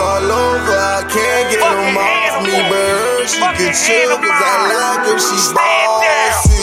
All over, I can't get Fucking off me, but her, she can chill, cause I like her, she's bossy.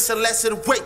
it's a lesson. Wait.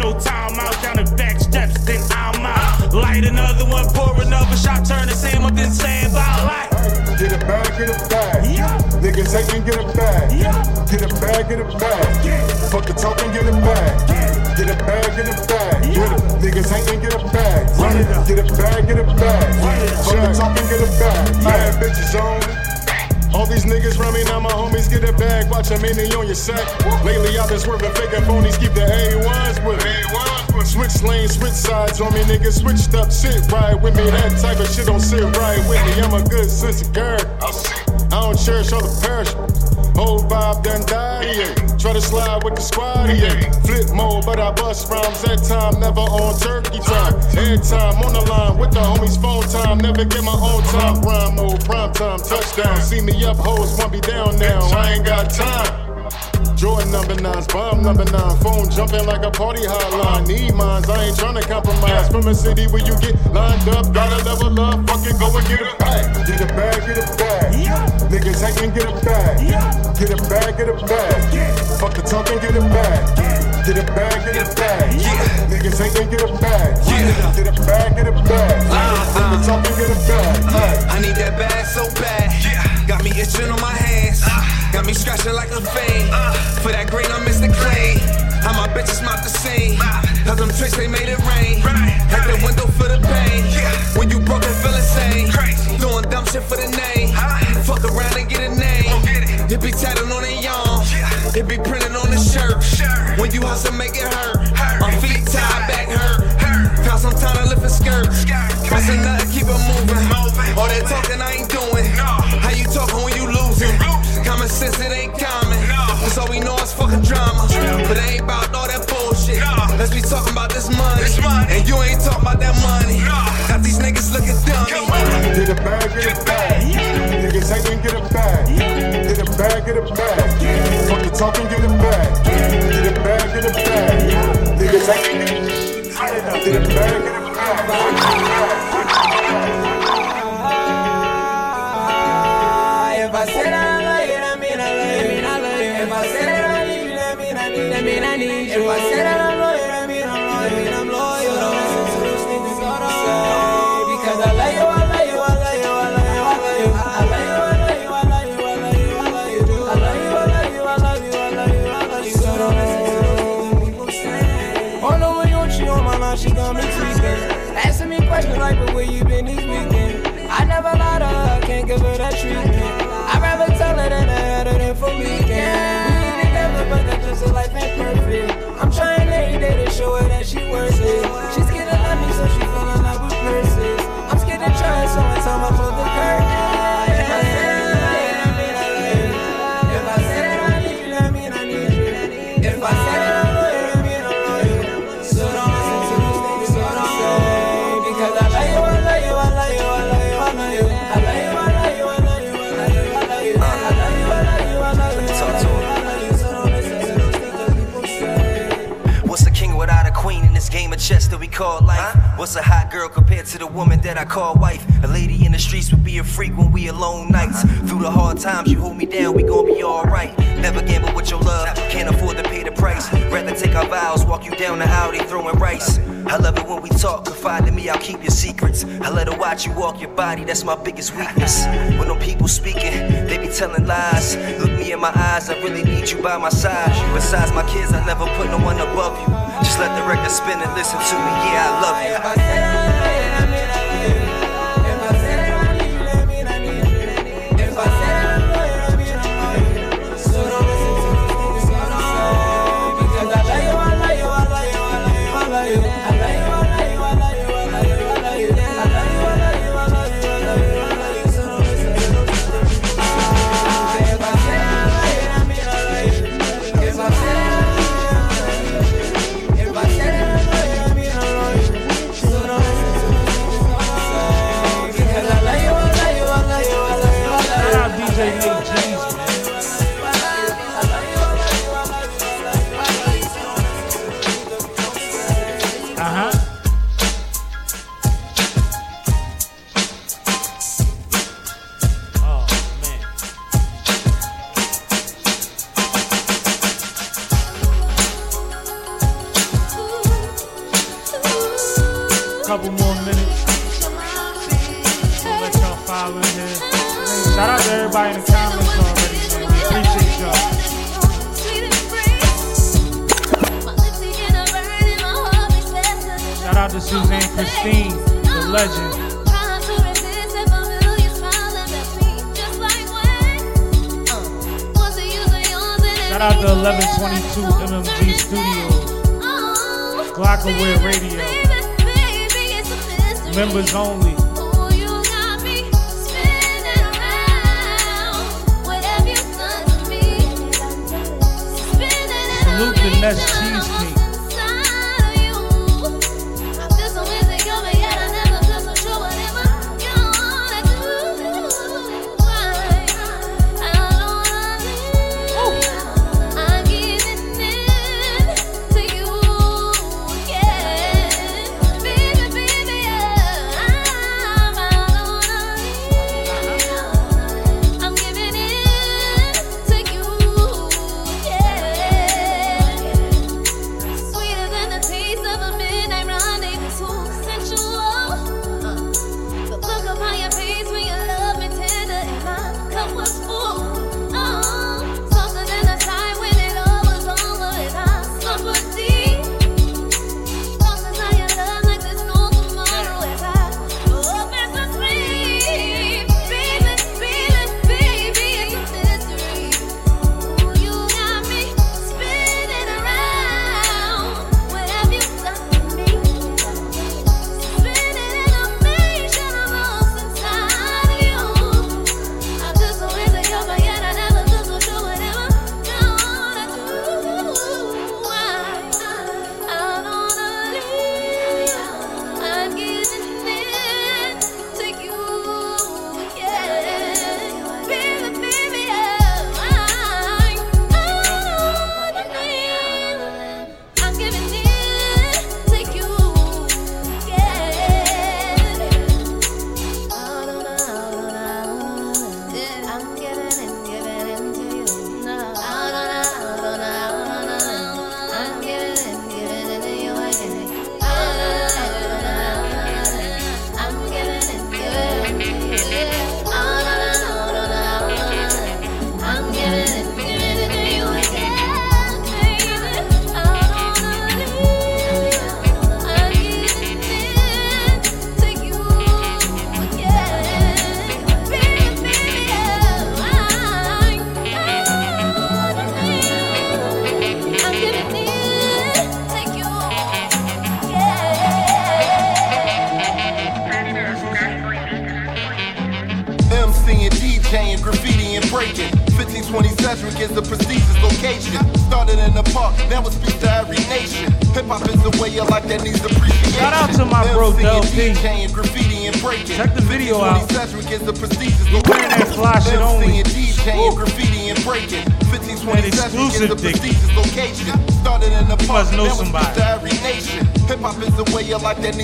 no time out. Down the back steps, then I'm out. Light another one, pour another shot, turn the same up, then say about life. Get a bag, get a bag. Yeah. Niggas ain't get a bag. Yeah. Get a bag, get a bag. Yeah. Fuck the talk and get a bag. Yeah. Get a bag, get a bag. Yeah. Niggas ain't gonna get a bag. Run it up. Get a bag, get a bag. Run. Fuck the talk and get a bag. Yeah. Mad bitches on all these niggas run me, now my homies get it back. Watch a mini on your sack. Lately I've been swerving fake and phonies, keep the A1s with. Switch lanes, switch sides on me, niggas switched up. Shit right with me, that type of shit don't sit right with me. I'm a good sense of girl. I don't cherish all the perishable. Whole vibe done dying. Try to slide with the squad, yeah. Flip mode, but I bust rhymes that time, never on turkey time. Head time on the line with the homies, phone time. Never get my own time. Rhyme mode, prime time, touchdown. See me up, hoes, want be down now. I ain't got time. Jordan number nines, bomb number nine, phone jumping like a party hotline. Need mines, I ain't trying to compromise. From a city where you get lined up, gotta level up, fucking go and get a bag. Get a bag, get a bag. Yeah. Niggas hating, get a bag. Yeah. Get a bag, get a bag. Yeah. Fuck the talking, get a bag. Yeah. Get a bag, get a bag. Yeah. Niggas hating, get a bag. Yeah. Get a bag, get a bag. Uh, Fuck the talking, get a bag. I need that bag so bad. Yeah. Got me itching on my hands. Uh. Got me scratching like a fan. Uh, for that green, I miss the clay. How my bitches not the same. Cause them tricks, they made it rain. Hit the window for the pain. When you broke and feel insane. Doing dumb shit for the name. Fuck around and get a name. It be tatted on a yarn. It be printed on the shirt. When you hustle, make it hurt. My feet tied, back hurt. Found some time to lift a skirt. Pressing nothing, keep it moving. All that talking I ain't doing. How you talking when you losing? Common sense, it ain't common. Cause all we know is fucking drama. But it ain't about all that bullshit. Let's be talking about this money. And you ain't talking about that money. Got these niggas looking dummy. Get a bag, get a bag. Niggas hating, get a bag. Get a bag, get a bag. Fuck the talking, get a bag. Get a bag, get a bag. Niggas hating, get a bag, get a bag. Ah, if I said I I. If I said that I'm loyal, that mean I'm loyal. That mean I'm loyal. Say. Because I love you, I love you, I love you, I love you, I love you. I love you, I I I I. I I I I I say. She got me tweaking. Asking me questions like, but where you been this weekend? I never lie to her, can't give her that treatment. Call life? What's a hot girl compared to the woman that I call wife? A lady in the streets would be a freak when we alone nights. Through the hard times, you hold me down, we gon' be alright. Never gamble with your love, can't afford to pay the price. Rather take our vows, walk you down the aisle, they throwing rice. I love it when we talk, confide in me, I'll keep your secrets. I let her watch you walk your body, that's my biggest weakness. When them people speaking, they be telling lies. Look me in my eyes, I really need you by my side. Besides my kids, I never put no one above you. Just let the record spin and listen to me, yeah, I love you.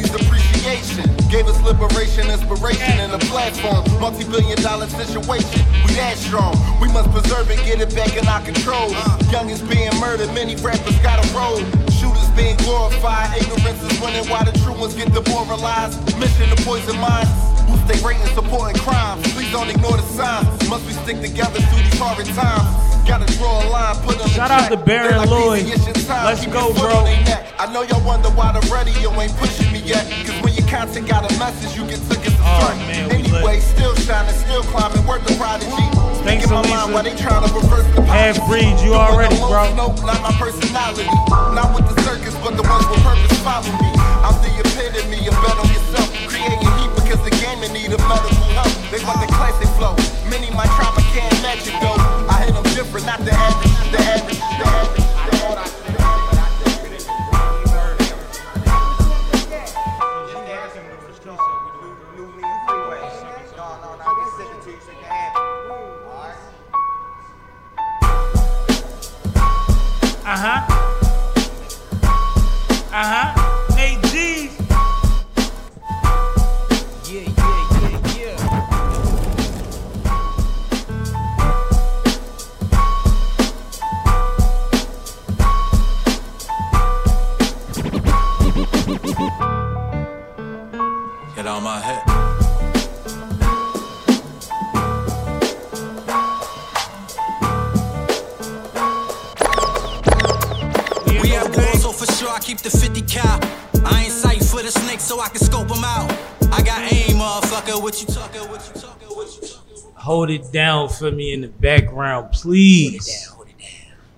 Needs appreciation. Gave us liberation, inspiration, and a platform. Multi billion dollar situation. We that strong. We must preserve it, get it back in our control. Youngins being murdered, many rappers got a roll. Shooters being glorified. Ignorance is winning while the true ones get demoralized. Mission to poison minds. Stay rating, supporting crimes. Please don't ignore the signs. Must we stick together through these horrid times? Gotta draw a line, put them Shout out to Baron Lloyd. Let's go, bro. I know y'all wonder why the radio ain't pushing me yet. Cause when your content got a message, you get took as a Oh, threat. man, we anyway, still shining, still climbing, work the prodigy. Thanks, my mind while they trying to reverse the Half breed, you already, bro. Smoke, not my personality. Not with the circus, but the ones with purpose follow me. I'm the epitome of bet in need of medical help. They want the classic flow. Many my trauma can't match it though. I hit them different, not the average, the average, the average. Uh huh. Uh huh. Hold it down for me in the background, please.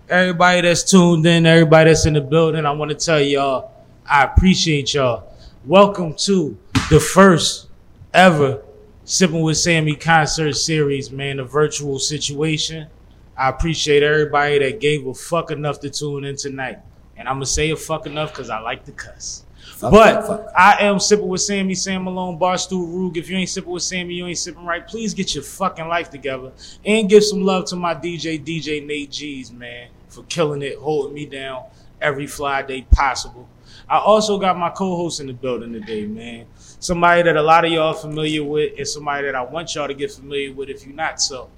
Everybody that's tuned in, everybody that's in the building, I want to tell y'all, I appreciate y'all. Welcome to the first ever Sipping with Sammy concert series, man, a virtual situation. I appreciate everybody that gave a fuck enough to tune in tonight. And I'm gonna say a fuck enough because I like to cuss. Fuck, but fuck, fuck. I am sipping with Sammy, Sam Malone, Barstool Rug. If you ain't sipping with Sammy, you ain't sipping right. Please get your fucking life together and give some love to my DJ, DJ Nate G's, man, for killing it, holding me down every fly day possible. I also got my co-host in the building today, man. Somebody that a lot of y'all familiar with, and somebody that I want y'all to get familiar with if you're not so.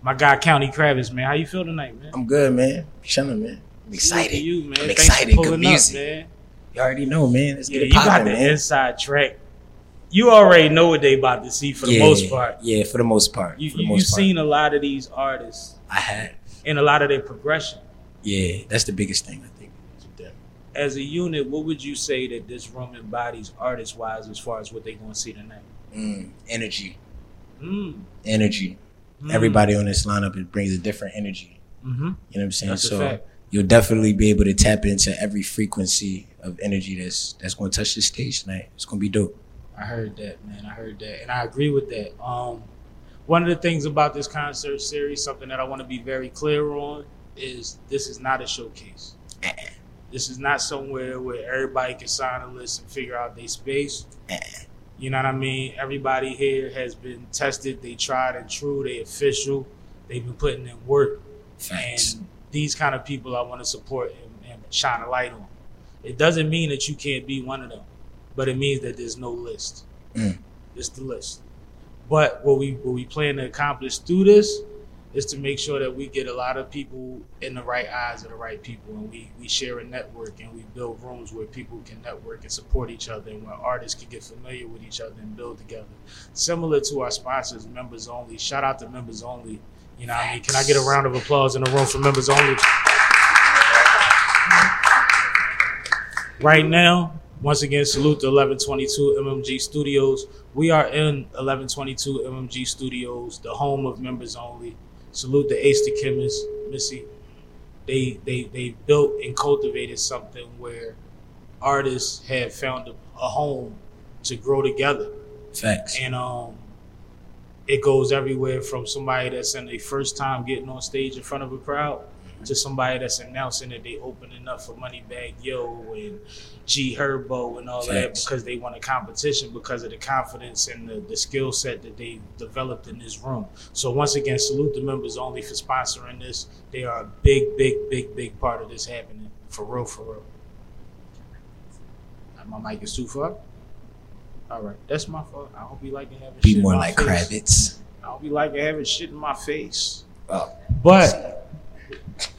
My guy, County Kravitz, man. How you feel tonight, man? I'm good, man. Chilling, man. I'm excited. you, man. I'm Thanks excited. Good pulling up, man. You already know, man. Let's Yeah, get it you got the inside track. You already know what they about to see for the yeah, most part. Yeah, for the most part. You, for the you, most you've part. seen a lot of these artists I have. and a lot of their progression. Yeah, that's the biggest thing I think. As a unit, what would you say that this room embodies artist wise as far as what they're going to see tonight? Mm, energy, Mm. energy. Mm. Everybody on this lineup it brings a different energy. Mhm. You know what I'm saying? That's so. You'll definitely be able to tap into every frequency of energy that's that's going to touch the stage tonight. It's going to be dope. I heard that, man. I heard that, and I agree with that. Um, one of the things about this concert series, something that I want to be very clear on, is this is not a showcase. This is not somewhere where everybody can sign a list and figure out their space. You know what I mean? Everybody here has been tested. They tried and true. They official. They've been putting in work. Facts. And these kind of people I want to support and, and shine a light on. It doesn't mean that you can't be one of them, but it means that there's no list. Mm. It's the list. But what we what we plan to accomplish through this is to make sure that we get a lot of people in the right eyes of the right people, and we we share a network and we build rooms where people can network and support each other, and where artists can get familiar with each other and build together. Similar to our sponsors, members only. Shout out to members only. You know what I mean? Can I get a round of applause in the room for members only? Right now, once again, salute to 1122 MMG Studios. We are in 1122 MMG Studios, the home of members only. Salute to Ace the Chemist, Missy. They they they built and cultivated something where artists have found a, a home to grow together. Facts. And um it goes everywhere from somebody that's in their first time getting on stage in front of a crowd to somebody that's announcing that they opening up for Moneybagg Yo and G Herbo and all that because they want a competition because of the confidence and the, the skill set that they developed in this room. So once again, salute the members only for sponsoring this. They are a big, big, big, big part of this happening. For real, for real. My mic is too far. All right, that's my fault. I don't be liking having Be shit in more like face. Kravitz. I don't be liking having shit in my face. Oh. But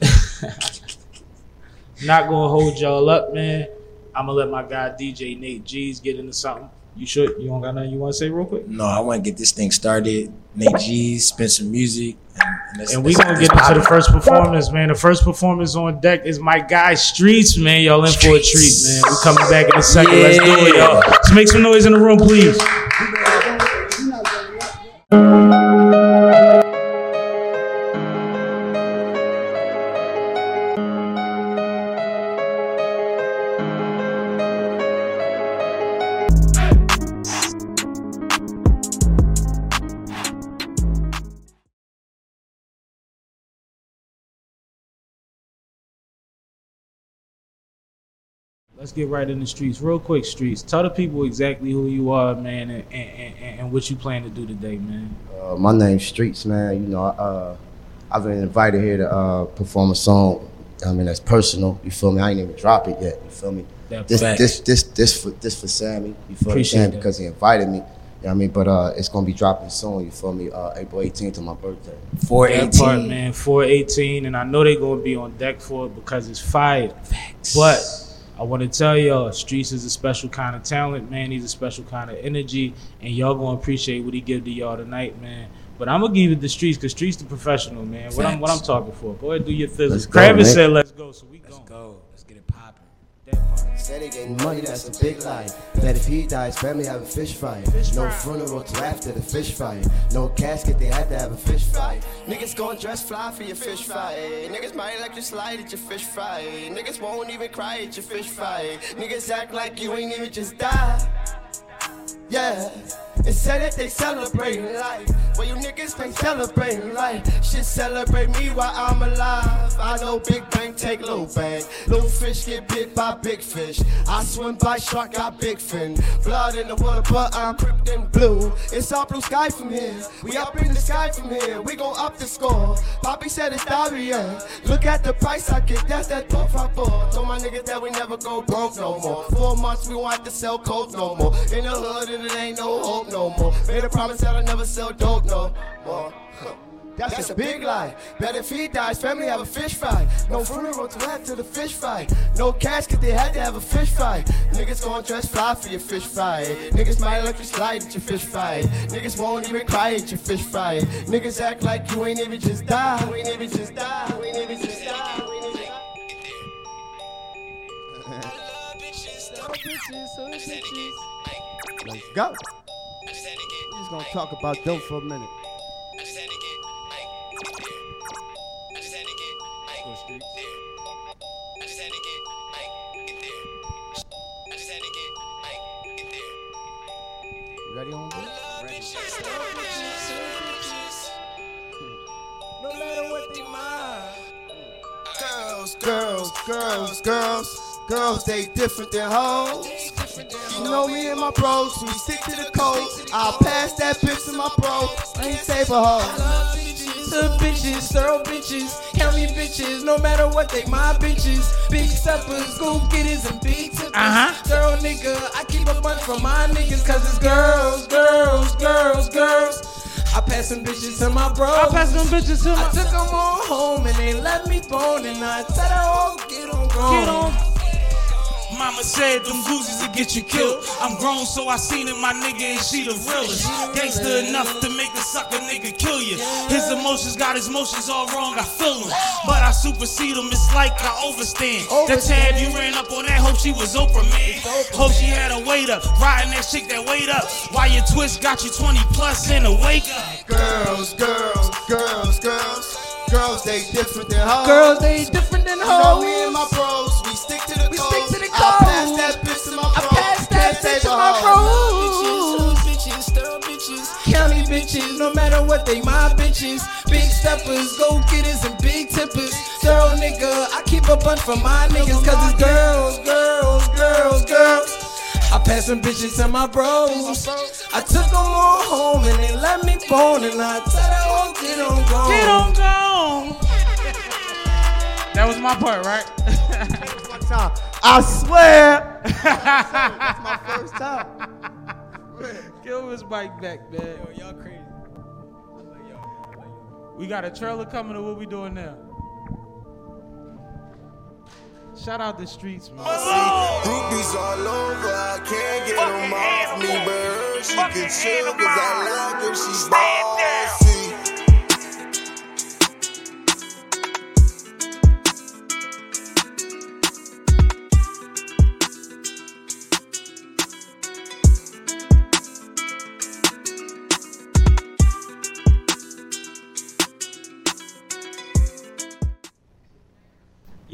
not gonna hold y'all up, man. I'm gonna let my guy DJ Nate G's get into something. You should. You don't got nothing you want to say real quick? No, I want to get this thing started. Nate G, spin some music, and, and, And we gonna get into the first performance, man. The first performance on deck is my guy Streets, man. Y'all in for a treat, man. We coming back in a second. Let's do it, y'all. Let's make some noise in the room, please. Let's get right in the streets, real quick. Streets, tell the people exactly who you are, man, and, and, and, and what you plan to do today, man. Uh, my name's Streets, man. You know, uh, I've been invited here to uh, perform a song. I mean, that's personal. You feel me? I ain't even drop it yet. You feel me? That This, fact. this, this, this for this for Sammy. You feel Appreciate me? that. Because he invited me. You know what I mean? But uh, it's gonna be dropping soon. You feel me? Uh, April 18th on my birthday. That part, man, 418, and I know they're gonna be on deck for it because it's fire. But I want to tell y'all, Streets is a special kind of talent, man. He's a special kind of energy, and y'all gonna appreciate what he give to y'all tonight, man. But I'm gonna give it to Streets because Streets the professional, man. What I'm what I'm talking for. Go ahead, do your physics. Let's go, man. said, "Let's go," so we Let's go. Let's get it popping. Said he getting money, that's a big lie. That if he dies, family have a fish fry. No funeral till after the fish fry. No casket, they had to have a fish fry. Niggas gon' dress fly for your fish fry. Niggas might like to slide at your fish fry. Niggas won't even cry at your fish fry. Niggas act like you ain't even just died. Yeah, said that they celebrating life. Well, you niggas ain't celebrating life. Shit celebrate me while I'm alive. I know Big Bang take little bang. Little fish get bit by big fish. I swim by shark, got big fin. Blood in the water, but I'm cripped in blue. It's all blue sky from here. We up in the sky from here. We gon' up the score. Poppy said it's diarrhea. Look at the price I get. That's that dope for four. Told my niggas that we never go broke no more. Four months we want to sell coke no more. In the hood and it ain't no hope no more. Made a promise that I never sell dope no more. That's, just a big lie. Better if he dies, family have a fish fry. No funeral to add to the fish fry. No cash, cause they had to have a fish fry. Niggas gon' dress fly for your fish fry. Niggas might let you slide at your fish fry. Niggas won't even cry at your fish fry. Niggas act like you ain't even just die. You ain't even just die. You ain't even just die. You ain't even just Let's go. We're just gonna talk about dope for a minute. I just had to get. I just had to get. I just had to get. I just had to get. You ready, homeboy? No matter what they mind. Girls, girls, girls, girls, girls, they different than hoes. You know me and my bros, we stick to the code. I'll pass that bitch to my bro, ain't save a hoe. Hood bitches, thorough bitches, count me bitches, no matter what they my bitches. Big suppers, go getters, and big tippers. Uh-huh. Girl nigga, I keep a bunch for my niggas, cause it's girls, girls, girls, girls. I pass some bitches to my bro. I pass them bitches to my- I took them all home and they left me bone and I said I won't get on gone. Get on. Mama said them Uzis will get you killed. I'm grown, so I seen it, my nigga, and she the realest. Gangsta enough to make a sucker nigga kill you. His emotions got his motions all wrong, I feel them. But I supersede them, it's like I overstand. The tab you ran up on that, hope she was Oprah, man. Hope she had a weight up, riding that chick that weight up. While your twist got you 20 plus in a wake up. Girls, girls, girls, girls, girls, they different than hoes. Girls, they different than You know hoes. me and my bros, we stick to the We code. stick to the I'll pass that bitch to my bro. I pass that bitch to my bro. bitches, thorough bitches, county bitches, no matter what they my bitches. Big steppers, go getters, and big tippers. Thorough nigga, I keep a bunch for my niggas, cause it's girls, girls, girls, girls. I pass some bitches to my bros. I took them all home and they let me bone and I said I won't get on gone. Get on gone. That was my part, right? One time. I swear. That's my first time. Give his bike back, man. Y'all crazy. We got a trailer coming, or what we doing now? Shout out the streets, man. Groupies all over, I can't get them off me, but she can chill, cause I like her, she bossy.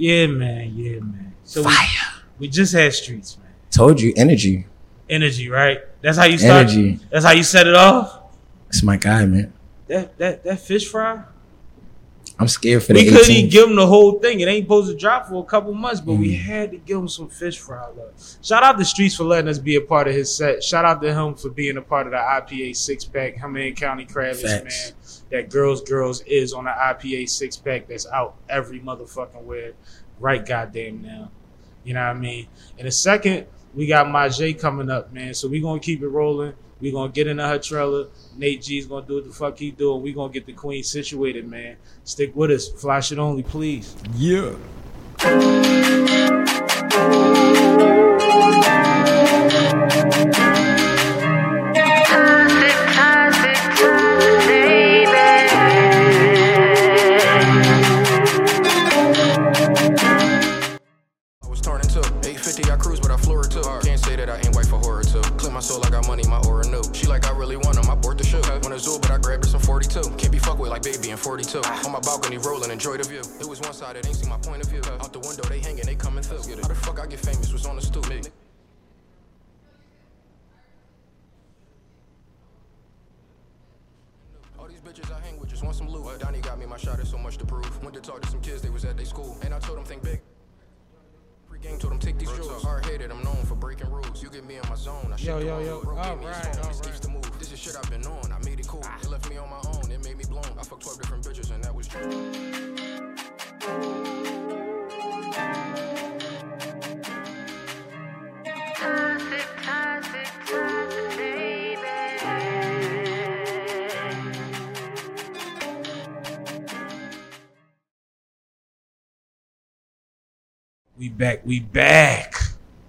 Yeah, man. Yeah, man. So we, we just had streets, man. Told you, energy. Energy, right? That's how you start. Energy. That's how you set it off. It's my guy, man. That that that fish fry. I'm scared for the We couldn't 18th. even give him the whole thing. It ain't supposed to drop for a couple months, but Mm. we had to give him some fish fry love. Shout out the streets for letting us be a part of his set. Shout out to him for being a part of the IPA six pack. Him and County Kravitz, man. That Girls Girls is on the IPA six pack that's out every motherfucking where. Right goddamn now. You know what I mean? In a second, we got Majay coming up, man. So we gonna keep it rolling. We gonna get into her trailer. Nate G's gonna do what the fuck he do, and we gonna get the queen situated, man. Stick with us. Flash it only, please. Yeah. I was turning to 850, I cruise, but I flew her too. Can't say that I ain't white for horror too. Clip my soul, I got money, my aura new. She like, I really want want 'em, I bought the shoe. Want a zoo, but I grabbed her some 42. Can't be fucked with like baby in 42. On my balcony, rolling, enjoy the view. It was one side, it ain't see my point of view. Out the window, they hanging, they coming through. How the fuck I get famous? Was on the stoop. Me. All these bitches I hang with just want some loot. Donnie got me my shot, it's so much to prove. Went to talk to some kids, they was at their school. And I told them think big. Pre-game told them take these jewels. Hard headed, I'm known for breaking rules. You get me in my zone, I shake Yo, yo, yo. Bro gave All me his right, phone, all his keeps to move. This is shit I've been on, I made it cool. It left me on my own, it made me blown. I fucked 12 different bitches and that was true. We back. We back.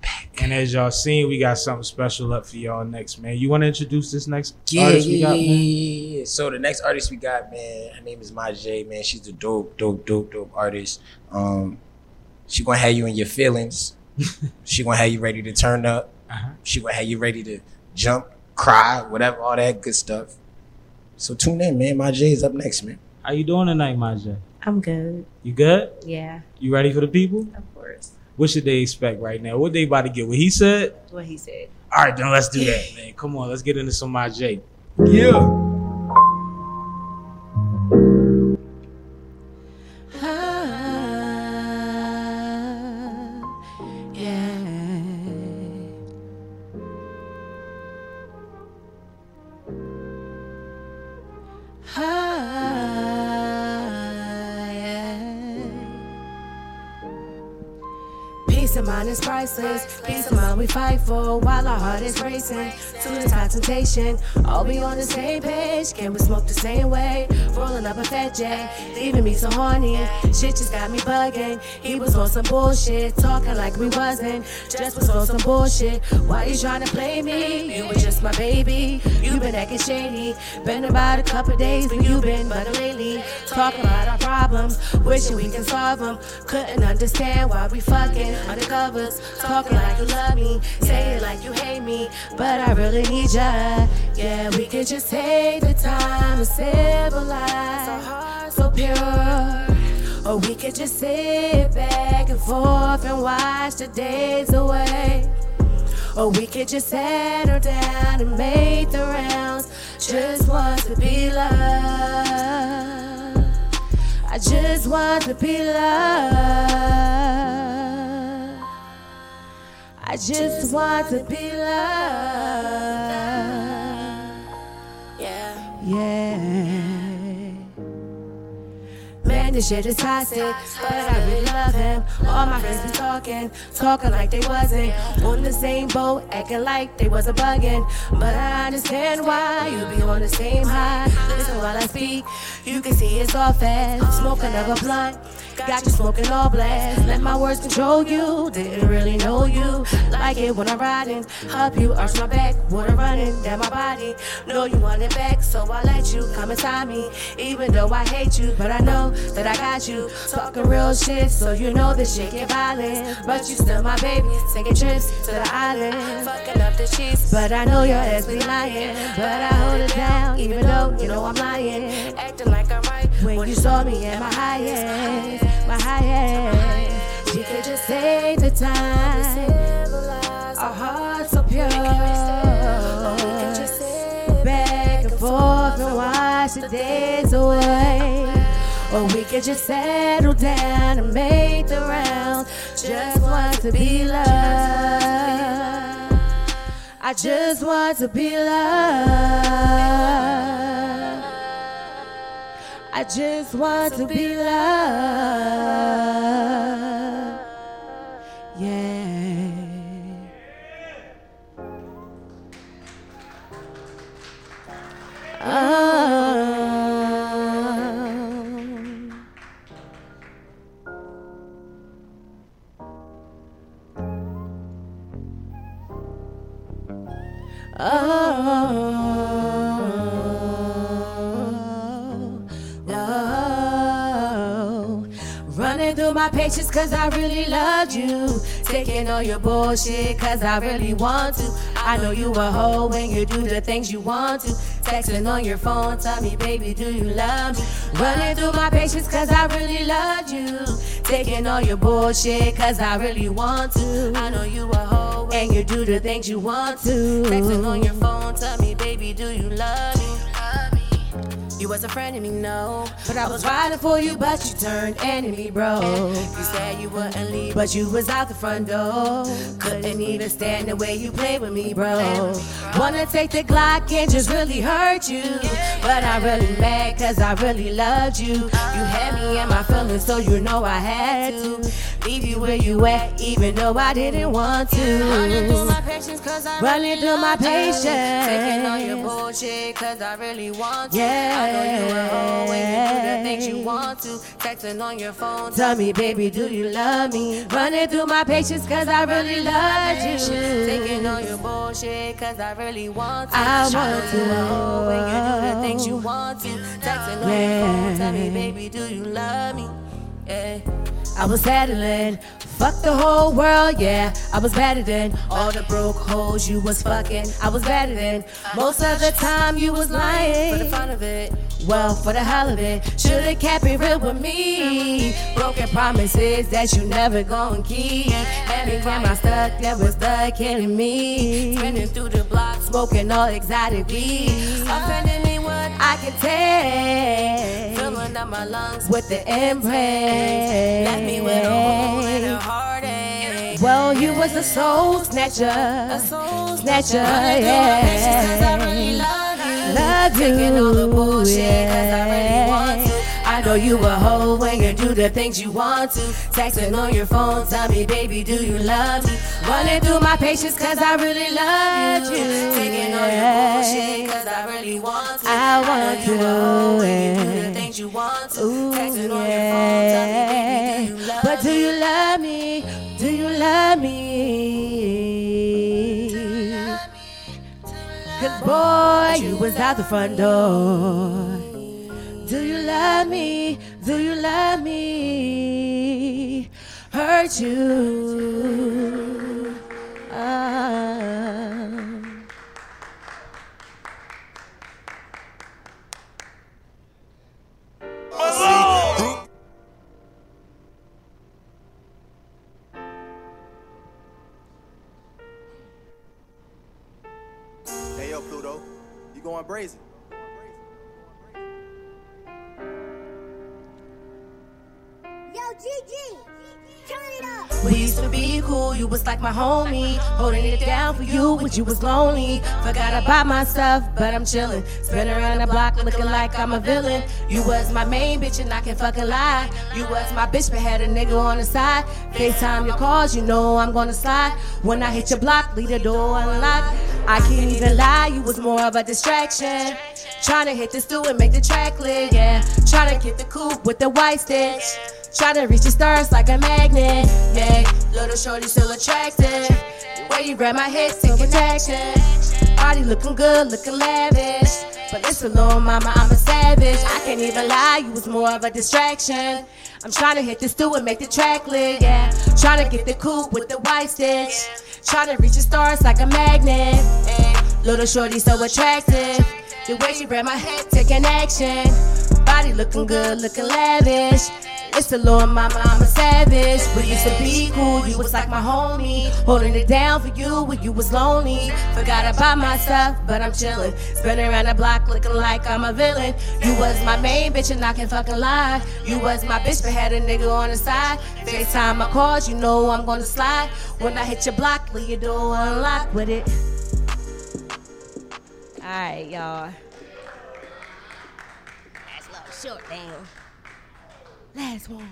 back. And as y'all seen, we got something special up for y'all next, man. You want to introduce this next Yeah, artist we got, yeah, man? yeah, yeah. So the next artist we got, man, her name is My J, man. She's a dope, dope, dope, dope artist. Um, she gonna have you in your feelings. she gonna have you ready to turn up. Uh-huh. She gonna have you ready to jump, cry, whatever, all that good stuff. So tune in, man. My J is up next, man. How you doing tonight, Maja? I'm good. You good? Yeah, You ready for the people? of course. What should they expect right now? What they about to get? What he said? What he said. All right, then let's do that, man. Come on, let's get into some My J. Yeah. Mind is priceless. Peace of mind we fight for while our heart is racing. To the temptation, all be on the same page. Can we smoke the same way? Rolling up a fat J, leaving me so horny. Shit just got me bugging. He was on some bullshit, talking like we wasn't. Just was on some bullshit. Why you trying to play me? You were just my baby. You been acting shady. Been about a couple days, but you been bugging lately. Talking about our problems, wishing we can solve them. Couldn't understand why we fucking undercovers. Talking like you love me, say it like you hate me, but I really need ya. Yeah, we could just take the time to civilize our hearts so pure. Or we could just sit back and forth and watch the days away. Or we could just settle down and make the rounds. Just want to be loved. I just want to be loved. I just want to be loved. Yeah. Yeah. Man, this shit is toxic, but I really love him. All my friends be talking, talking like they wasn't on the same boat, acting like they wasn't bugging. But I understand why you be on the same high. Listen while I speak, you can see it's all fast. Smoking of a blunt, got you smoking all blast. Let my words control you, didn't really know you. Like it when I'm riding, help you arch my back, water running down my body. Know you want it back, so I let you come inside me. Even though I hate you, but I know that I got you. Talking real shit, so you know this shit get violent. But you still my baby, taking trips to the island. Fucking up the sheets, but I know your ass be lying. But I hold it down, even though you know I'm lying. Acting like I'm right when you saw me at my highest, my highest. You could just take the time. Our hearts so pure. Back and forth and watch the days away. Or we could just settle down and make the rounds. Just want to be loved. I just want to be loved. I just want to be loved. Yeah. Oh. Oh, no. Running through my patience cause I really loved you. Taking all your bullshit cause I really want to. I know you a hoe when you do the things you want to. Texting on your phone, tell me, baby, do you love me? Running through my patience cause I really loved you. Taking all your bullshit cause I really want to. I know you a hoe and you do the things you want to. Texting on your phone, tell me, baby, do you love me? You was a friend of me, no. But I was riding for you, but you turned enemy, bro. You said you wouldn't leave, but you was out the front door. Couldn't even stand the way you played with me, bro. Wanna take the Glock and just really hurt you. But I'm really mad cause I really loved you. You had me in my feelings, so you know I had to. Leave you where you at, even though I didn't want to. Running through my patience cause I Running through my patience. Taking on your bullshit cause I really want to. Yeah. I know you a hoe when you do the things you want to. Texting on your phone. Tell me, baby, do you love me? Running through my patience cause I really love you. Taking on your bullshit cause I really want to. I know want you a hoe when you do the things you want to. Texting on your phone. Tell me, baby, do you love me? Yeah. I was settling. Fuck the whole world, yeah. I was better than all the broke hoes you was fucking. I was better than most of the time you was lying. For the fun of it. Well, for the hell of it, should've kept it real with me. Broken promises that you never gon' keep. Every time I stuck, there was the killing me. Spinning through the block, Smoking all exotic weed. offending me what I can take Filling up my lungs with the imprint. Left me with a hole and a heartache. Well, you was a soul snatcher, A soul snatcher, Running through my patience 'cause I really yeah. love you. Love you, Taking all the bullshit 'cause I really want to. I know you a hoe when you do the things you want to. Texting on your phone, tell me, baby, do you love me? Running through my patience, cause I really love you. Taking all your bullshit 'cause I really want to. I want know you a hoe when you do the things you want to. Ooh, Texting on your phone, tell me, baby, do you love But do you love me? Do you love me? Cause boy, you was out the front door. Do you love me? Do you love me? Hurt you. Ah. Hey yo, Pluto, you going brazen? We used to be cool, you was like my homie. Holding it down for you when you was lonely. Forgot about myself, but I'm chillin'. Spin around the block looking like I'm a villain. You was my main bitch and I can fucking lie. You was my bitch, but had a nigga on the side. FaceTime your calls, you know I'm gonna slide. When I hit your block, leave the door unlocked. I can't even lie, you was more of a distraction. Tryna hit the stool and make the track lit, yeah. Tryna get the coupe with the white stitch. Try to reach the stars like a magnet, yeah. Little shorty still attractive. The way you grab my head, taking action. Body looking good, looking lavish. But listen, little mama, I'm a savage. I can't even lie, you was more of a distraction. I'm trying to hit the stool and make the track lit, yeah. Trying to get the coupe with the white stitch. Trying to reach the stars like a magnet. yeah. Little shorty so attractive. The way she grab my head, taking action. Body looking good, looking lavish. It's the Lord my Mama, I'm a savage. We used to be cool, you was like my homie. Holding it down for you when you was lonely. Forgot about myself, but I'm chillin'. Spinning around the block looking like I'm a villain. You was my main bitch and I can fucking lie. You was my bitch, but had a nigga on the side. FaceTime my calls, you know I'm gonna slide. When I hit your block, leave your door unlocked with it. Alright, y'all. That's a little short, damn. Last one.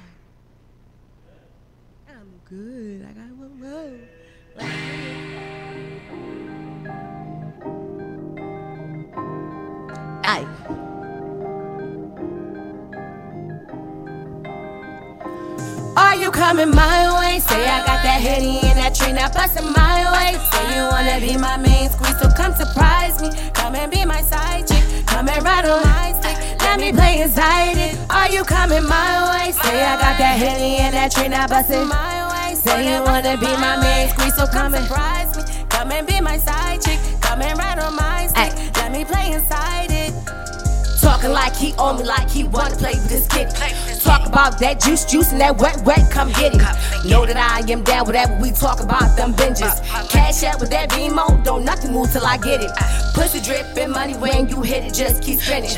I'm good. I got one more. Aye. Are you coming my way? Say I got that henny in that tree, now bustin' my way. Say you wanna be my main squeeze, so come surprise me. Come and be my side chick. Come and ride on my stick. Let me play inside it. Are you coming my way? Say I got that henny in that tree, now bustin' my way. Say you wanna be my main squeeze, so come and surprise me. Come and be my side chick. Come and ride on my stick. Let me play inside it. Talk Talking like he on me, like he wanna play with this kid. Talk about that juice, juice, and that wet, wet, come get it. Know that I am down whatever we talk about them binges. Cash out with that BMO, don't nothing move till I get it. Pussy dripping, money when you hit it, just keep spinning.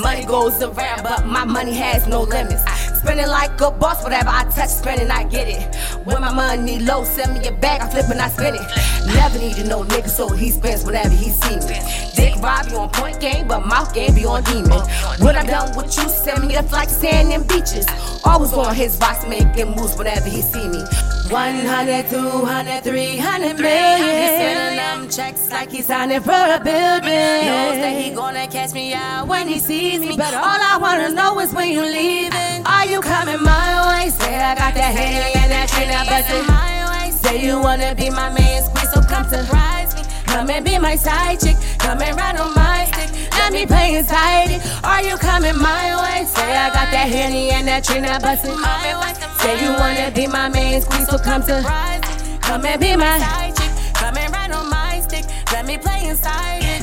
Money goes around, but my money has no limits. Spinning like a boss, whatever I touch, spinning, I get it. When my money low, send me a bag, I flip and I spin it. Never needed no nigga, so he spends whatever he see me. Dick Robbie on point game, but mouth game be on demon. When I'm done with you, send me a flight to sand and beaches. Always on his box, making moves whenever he see me. 100, 200, 300 million. He's sending them checks like he's signing for a building. Knows that he gonna catch me out when he sees me. But all I wanna know is when you leaving. Are you coming my way? Say I got that Henny and that train up buzzing my way. Say you wanna be my so come surprise me. Come and be my side chick. Come and ride on my stick. Let me play inside it. Are you coming my way? Say I got that Henny and that train up buzzing my way. Say you wanna be my main squeeze, so come me. Come and be my side chick. Come and ride on my stick. Let me play inside it.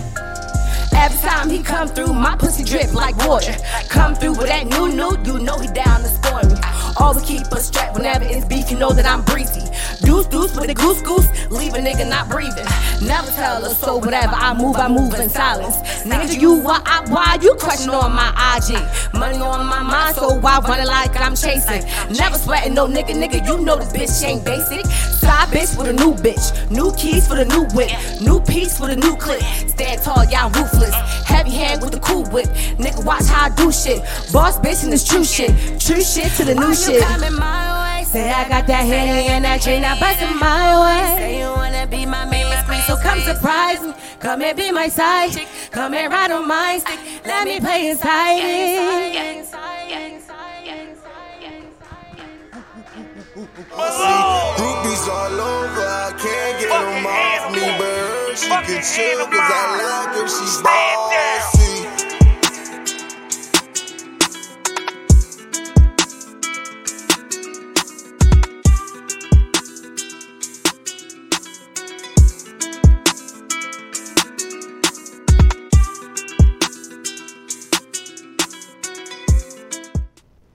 Every time he come through, my pussy drip like water. Come through with that new new, you know he down to score me. Always keep a strap whenever it's beef, you know that I'm breezy. Deuce deuce with the goose goose, leave a nigga not breathing. Never tell a soul whatever I move, I move in silence. Nigga, you why I why you question on my IG? Money on my mind, so why run it like I'm chasing? Never sweating no nigga, nigga, you know this bitch ain't basic. Side bitch with a new bitch, new keys for the new whip, new piece for the new clip. Stand tall, y'all ruthless. Heavy hand with the cool whip. Nigga, watch how I do shit. Boss bitch and this true shit. True shit to the new shit. Say I got that Henny and that chain, I bust in my way. Say you wanna be my main squeeze, so come surprise me. Come and be my side chick. Come and ride on my stick. Let me play inside it. Groupies all over, I can't get them off me, but her, she can chill cause I like her, she bossy.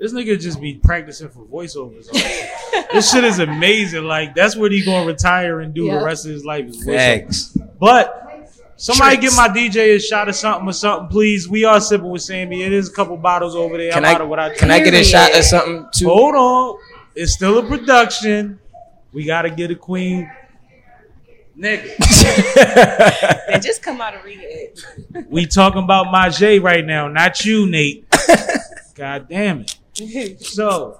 This nigga just be practicing for voiceovers. this shit is amazing. Like that's what he gonna retire and do Yeah. the rest of his life. Is Facts. But somebody Tricks. give my DJ a shot of something or something, please. We are sipping with Sammy. It is a couple bottles over there. Can I'm I- out of what I can I get a shot of something, too? Hold on. It's still a production. We gotta get a queen. Nigga. They just come out of it. we talking about my J right now, not you, Nate. God damn it. So,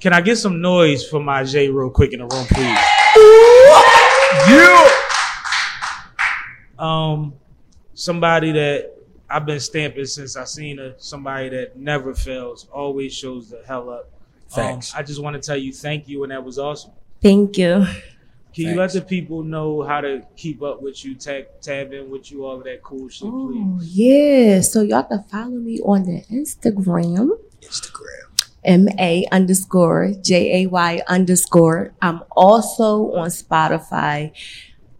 can I get some noise for my J real quick in the room, please? Yeah. Um, somebody that I've been stamping since I seen her. Somebody that never fails, always shows the hell up. Um, I just want to tell you thank you, and that was awesome. Thank you. Can you let the people know how to keep up with you, tag, tab in with you, all of that cool shit, please? Oh, yeah. So y'all can follow me on the Instagram. Instagram. M A underscore J A Y underscore. I'm also on Spotify.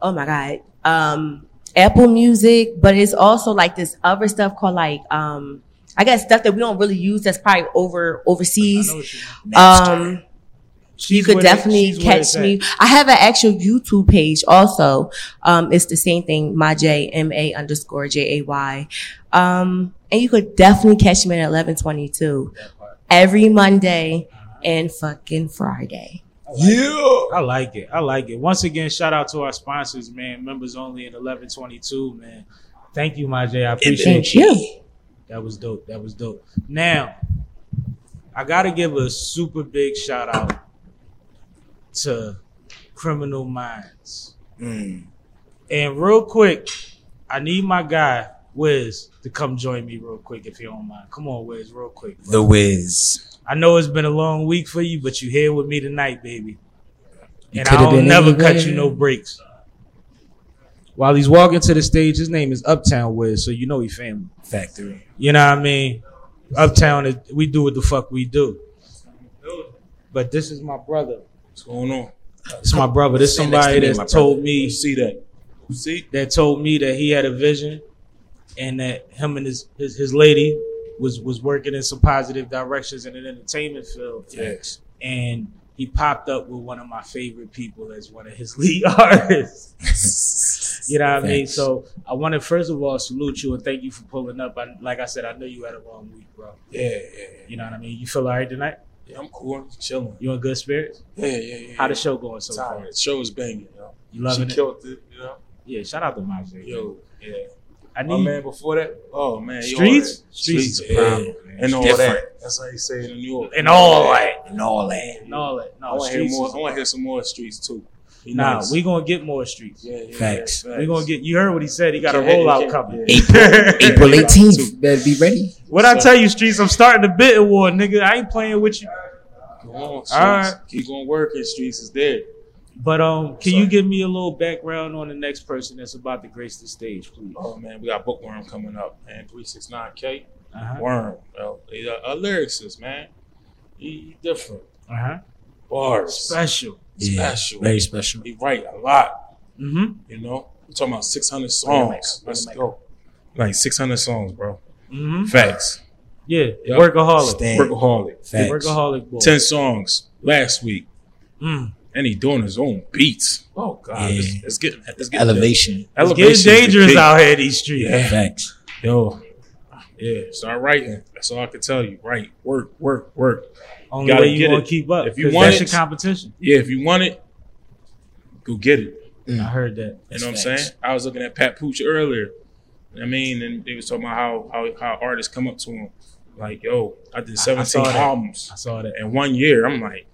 Oh my God. Um, Apple Music, but it's also like this other stuff called like um I guess stuff that we don't really use that's probably over overseas. Um you could with it. definitely catch me. I have an actual YouTube page also. Um, it's the same thing, my J M A underscore J A Y. Um, and you could definitely catch me at eleven twenty two every Monday and fucking Friday. Yeah. I like it. I like it. Once again, shout out to our sponsors, man. Members only in 1122, man. Thank you, my J. I appreciate Thank you. That was dope. That was dope. Now, I got to give a super big shout out to Criminal Minds. Mm. And real quick, I need my guy, Wiz, to come join me real quick if you don't mind. Come on, Wiz, real quick. The Wiz. I know it's been a long week for you, but you here with me tonight, baby. You and I'll never anywhere. cut you no breaks. While he's walking to the stage, his name is Uptown Wiz, so you know he family. Factory. You know what I mean? Uptown, is, we do what the fuck we do. But this is my brother. What's going on? It's my brother. This Stand somebody to me, that's told brother. me See that? See? that told me that he had a vision and that him and his his, his lady was was working in some positive directions in an entertainment field. Yes. And he popped up with one of my favorite people as one of his lead artists. you know what I mean? So I want to first of all salute you and thank you for pulling up. I, like I said, I know you had a long week, bro. Yeah, yeah, You know what I mean? You feel all right tonight? yeah. I'm cool. I'm chilling. You in good spirits? Yeah, yeah, yeah. How the show going so Tired. far? The show is banging, yo. You loving she it? killed it, you know. Yeah, shout out to my J. Yo, yeah. I My need man before that, oh, oh man, he Streets? Streets yeah. problem, man. and all Different. that. That's how you say it in New York. And all that. and all that. and all that. No, I want to hear more. I want to hear some more streets too. Be Nah, nice. we gonna get more streets. yeah, yeah, Facts. yeah, We gonna get. You heard what he said. He got a rollout can't- coming. yeah. April 18th. Better be ready. What I tell you, streets? I'm starting the bidding war, nigga. I ain't playing with you. Come on, streets. All right. Keep on working. Streets is there. But um, can you give me a little background on the next person that's about to grace the stage, please? Oh man, we got Bookworm coming up, man. Three six nine K. Uh-huh. Worm, yo. He a, a lyricist, man. He, he different. Uh huh. Bars. Special. Special. Very special. He write a lot. Mm-hmm. You know, we're talking about 600 songs. Let's go. Like 600 songs, bro. Mm-hmm. Facts. Yeah. Yup. Workaholic. Stand. Workaholic. Facts. Workaholic boy. 10 songs last week. Mm. And he doing his own beats. Oh, God. Yeah. It's, it's getting, it's getting Elevation. It's Elevation getting dangerous out here these streets. Yeah. Facts. Yo. Yeah, start writing. That's all I can tell you. Write, work, work, work. Only Gotta way you get gonna keep up. If you want that's it- your competition. Yeah, if you want it, go get it. Mm. I heard that. You know what I'm saying? I was looking at Pat Pooch earlier. I mean, and they was talking about how how, how artists come up to him, like, "Yo, I did I- I 17 that. albums I saw that. in one year." I'm like,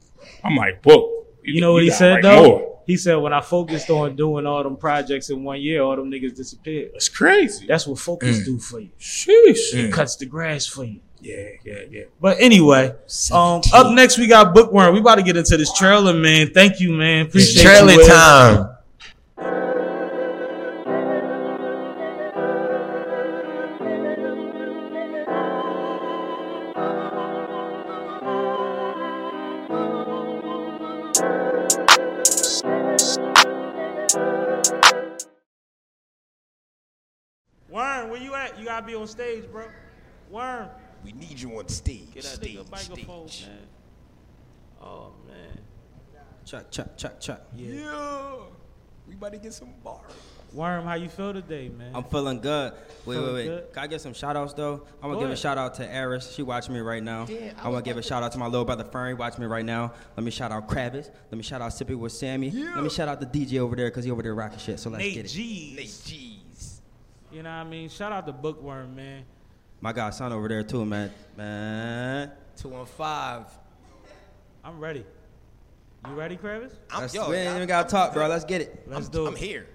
I'm like, book. You know what he said write though? more. He said when I focused on doing all them projects in one year, all them niggas disappeared. That's crazy. That's what focus Mm. do for you. Sheesh. It cuts the grass for you. Yeah, yeah, yeah. But anyway, um, up next we got Bookworm. We about to get into this trailer, man. Thank you, man. Appreciate it. Trailer you. Will. time. Be on stage, bro. Worm. We need you on stage. Get that nigga microphone, man. Oh man. Chuck, chuck, chuck, chuck. Yeah. We about to get some bars. Worm, how you feel today, man? I'm feeling good. Wait, Feeling wait, wait. good? Can I get some shout outs though? I'm gonna Go give a ahead. shout out to Eris. She watching me right now. Yeah, I I wanna give a shout out to my little brother Fernie. Watching me right now. Let me shout out Kravis. Let me shout out Sippy with Sammy. Yeah. Let me shout out the DJ over there because he over there rocking shit. So let's Nate get it. G's. G's. You know what I mean? Shout out to Bookworm, man. My God, son over there too, man. Man. Two and five. I'm ready. You ready, Kravis? I'm, Let's, yo, we ain't I'm- even gotta talk, bro. Let's get it. Let's I'm, do it. I'm here.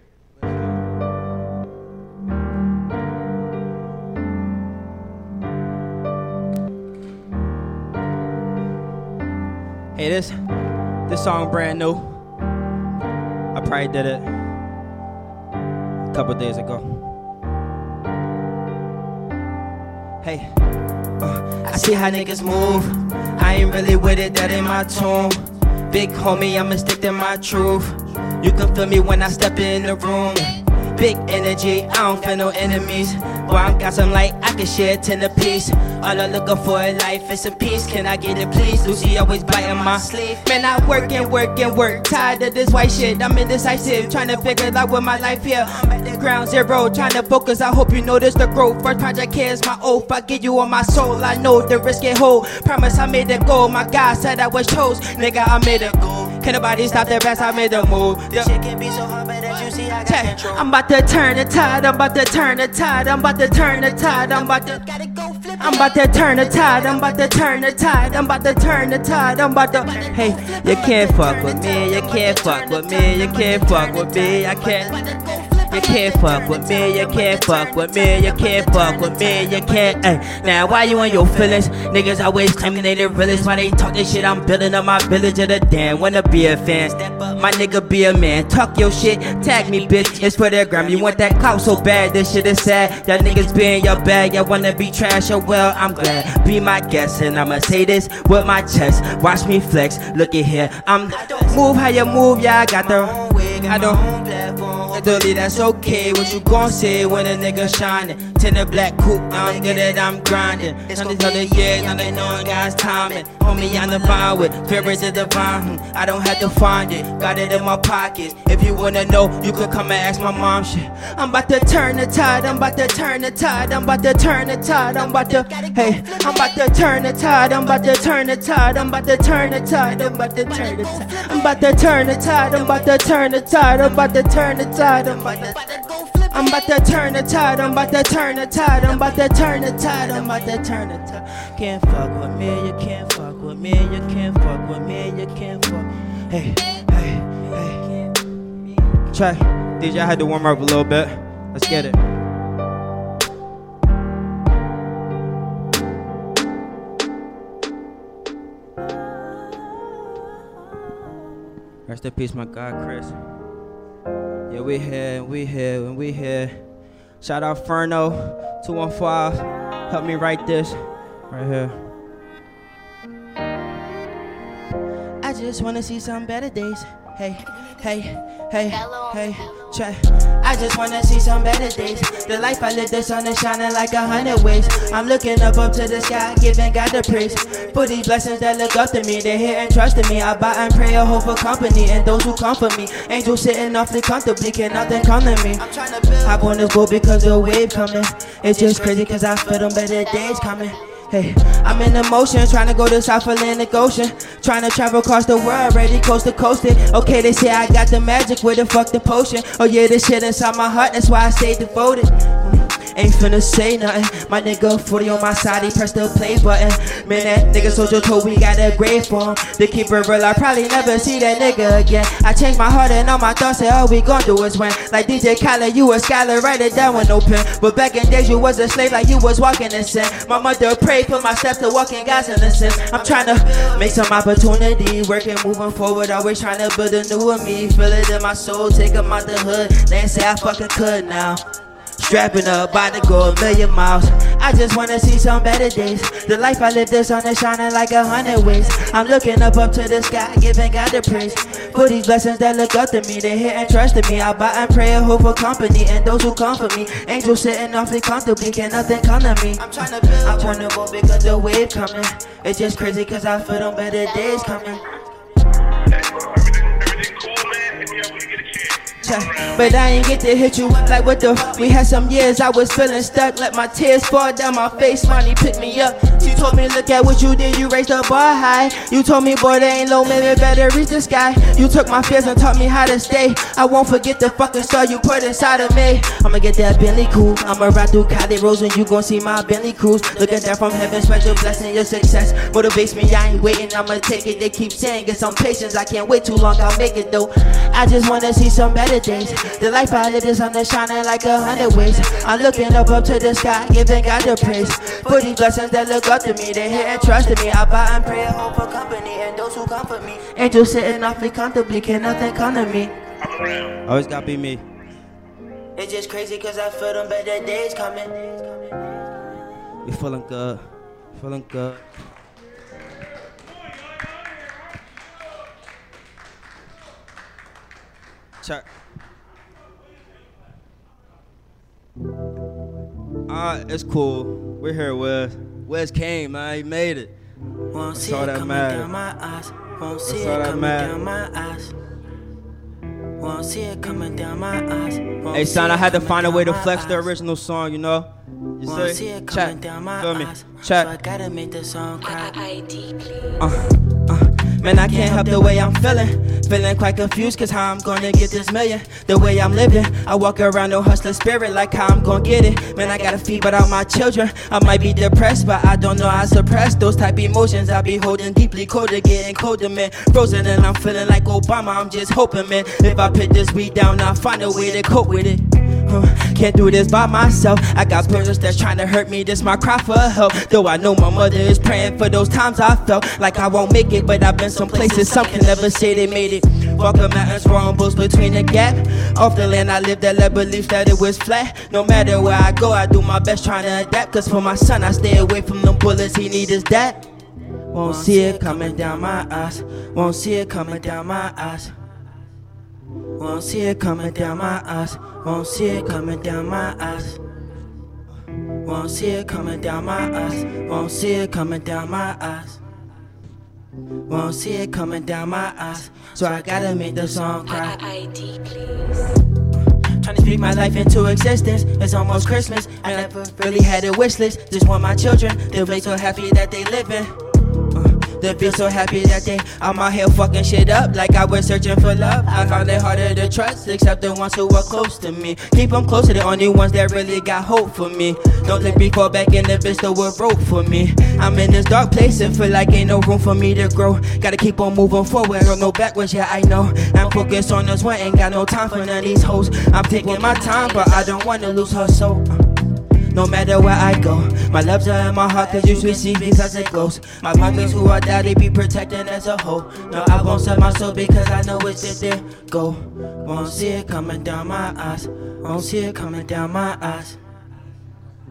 Hey, this this song brand new. I probably did it a couple days ago. Hey, uh, I see how niggas move. I ain't really with it, that ain't my tune. Big homie, I'ma stick to my truth. You can feel me when I step in the room. Big energy, I don't feel no enemies. Boy, I got some light, I can share ten a piece. All I'm looking for in life is some peace. Can I get it, please? Lucy always biting my sleeve. Man, I work and work and work. Tired of this white shit. I'm indecisive, trying to figure out what my life here. I'm at the ground zero, trying to focus. I hope you notice the growth. First project here is my oath. I give you all my soul. I know the risk it hold. Promise I made it go. My God said I was chose. Nigga, I made it go. Can nobody stop the best? I made the move. This shit can be so hard, but as you see, I got control. I'm about to turn the tide. I'm about to turn the tide. I'm about to turn the tide. I'm about to. I'm about to turn the tide. I'm about to turn the tide. I'm about to turn the tide. I'm about to. Hey, you can't fuck with me. You can't fuck with me. You can't fuck with me. I can't. You can't fuck with me, you can't fuck with me, you can't fuck with me, you can't. Ay. Now, why you on your feelings? Niggas always claiming they the realest. Why they talk this shit? I'm building up my village of the damn. Wanna be a fan? Step up, my nigga be a man. Talk your shit, tag me, bitch. It's for their gram. You want that clout so bad, this shit is sad. Y'all niggas be in your bag, y'all wanna be trash. Oh well, I'm glad. Be my guest, and I'ma say this with my chest. Watch me flex, look at here. I'm move how you move, yeah, I got the. I don't. Totally, that's okay. What you gon' say when a nigga shining? Tinted black coupe, now I'm good at I'm grinding. On these other years, now they knowin' God's timing. Homie, I'm the vine with favorites of the vine. Hmm, I don't have to find it, got it in my pocket. If you wanna know, you can come and ask my mom shit. I'm about to turn the tide, I'm about to turn the tide, I'm about to turn the tide, I'm about to, hey, I'm about to turn the tide, I'm about to turn the tide, I'm about to turn the tide, I'm about to turn the tide, I'm about to turn the tide, I'm about to turn the tide, I'm about to turn the tide, I'm about to. I'm about to turn the tide, I'm about to turn the tide, I'm about to turn the tide, I'm about to turn the tide. Can't fuck with me, you can't fuck with me, you can't fuck with me, you can't fuck. Hey, hey, hey. Try. DJ, I had to warm up a little bit. Let's get it. Rest in peace, my God, Chris. Yeah, we here, we here, and we here. Shout out Ferno, 215. Help me write this right here. I just wanna see some better days. Hey, hey, hey, hey, check. I just wanna see some better days. The life I live, the sun is shining like a hundred ways. I'm looking up up to the sky, giving God the praise. For these blessings that look up to me, they hear and trust in me. I buy and pray a hope for company and those who come for me. Angels sitting awfully comfortably, can nothing come to me. I'm trying to build. Hop on this boat because the wave coming. It's just crazy cause I feel them better days coming. Hey, I'm in emotion, trying to go to South Atlantic Ocean. Trying to travel across the world, ready coast to coast it. Okay, they say I got the magic, where the fuck the potion? Oh yeah, this shit inside my heart, that's why I stay devoted. Ain't finna say nothing. My nigga 40 on my side, he pressed the play button. Man, that nigga soldier told we got a grave for. The keeper real, I probably never see that nigga again. I changed my heart and all my thoughts, and all we gon' do is win. Like DJ Khaled, you a scholar, write it down with no pen. But back in days, you was a slave, like you was walking in sin. My mother prayed for my steps to walk in God's innocence. I'm trying to make some opportunity, working, moving forward, always trying to build a new me. Feel it in my soul, take 'em out the hood. They say I fucking could now. Strapping up, about to go a million miles. I just wanna see some better days. The life I live, the sun is shining like a hundred ways. I'm looking up up to the sky, giving God the praise. For these blessings that look up to me, they hear and trust in me. I buy and pray and hope for company and those who comfort me. Angels sitting awfully comfortably, can nothing come to me. I'm trying to build, I'm trying to go because the wave coming. It's just crazy cause I feel them better days coming. But I ain't get to hit you up like what the We had some years I was feeling stuck Let my tears fall down my face. Money picked me up. She told me look at what you did You raised the bar high. You told me boy they ain't low Maybe better reach the sky. You took my fears and taught me how to stay. I won't forget the fucking star you put inside of me. I'ma get that Bentley cool. I'ma ride through Cali Rose And you gon' see my Bentley cruise. Look at that from heaven Special blessing your success. Motivates me I ain't waiting I'ma take it. They keep saying get some patience I can't wait too long I'll make it though. I just wanna see some better days. The life I live is sun shining like a hundred ways. I'm looking up up to the sky, giving God the praise. For these blessings that look up to me, they hear and trust in me. I buy and pray hope for company and those who comfort me. Angels sitting awfully comfortably, can nothing come to me. Always gotta be me. It's just crazy cause I feel them better days coming. We feeling good, feeling good. Check. Uh, it's cool. We're here, Wes. Wes came, man. He made it. Won't That's see all it that coming matters. down my eyes. Won't That's see all it that coming matters. down my eyes. Won't see it coming down my eyes. Won't Hey, son, I had to find a way to flex the original song, you know? You Won't see? see it Check. down my Feel me? eyes. Check. So I gotta make the song cry. Uh, uh, man, I can't help the way I'm feeling. Feeling quite confused, cause how I'm gonna get this million. The way I'm living, I walk around no hustler spirit, like how I'm gonna get it. Man, I gotta feed without my children. I might be depressed, but I don't know how to suppress those type emotions. I be holding deeply colder, getting colder, man. Frozen, and I'm feeling like Obama. I'm just hoping, man. If I put this weed down, I'll find a way to cope with it. Can't do this by myself. I got brothers that's trying to hurt me. This my cry for help. Though I know my mother is praying for those times I felt like I won't make it, but I've been some places some can never say they made it. Walking mountains, bulls between the gap. Off the land I lived, that let belief that it was flat. No matter where I go, I do my best trying to adapt. Cause for my son, I stay away from them bullets. He need his dad. Won't see it coming down my eyes. Won't see it coming down my eyes. Won't see it coming down my eyes. Won't see it coming down my eyes. Won't see it coming down my eyes. Won't see it coming down my eyes. Won't see it coming down my eyes. So I gotta make the song cry. ID, please. Trying to speak my life into existence. It's almost Christmas. I never really had a wish list. Just want my children to be so happy that they living. To be so happy that they I'm out here fucking shit up like I was searching for love. I found it harder to trust, except the ones who are close to me. Keep them close to the only ones that really got hope for me. Don't let me fall back in the bitch that were broke for me. I'm in this dark place and feel like ain't no room for me to grow. Gotta keep on moving forward, don't backwards, yeah I know. I'm focused on this one, ain't got no time for none of these hoes. I'm taking my time, but I don't wanna lose her soul. No matter where I go, my loves are in my heart cause you sweet see because it glows. My pockets who are they be protecting as a whole. No, I won't sell my soul because I know it's in there. Go, won't see it coming down my eyes. Won't see it coming down my eyes.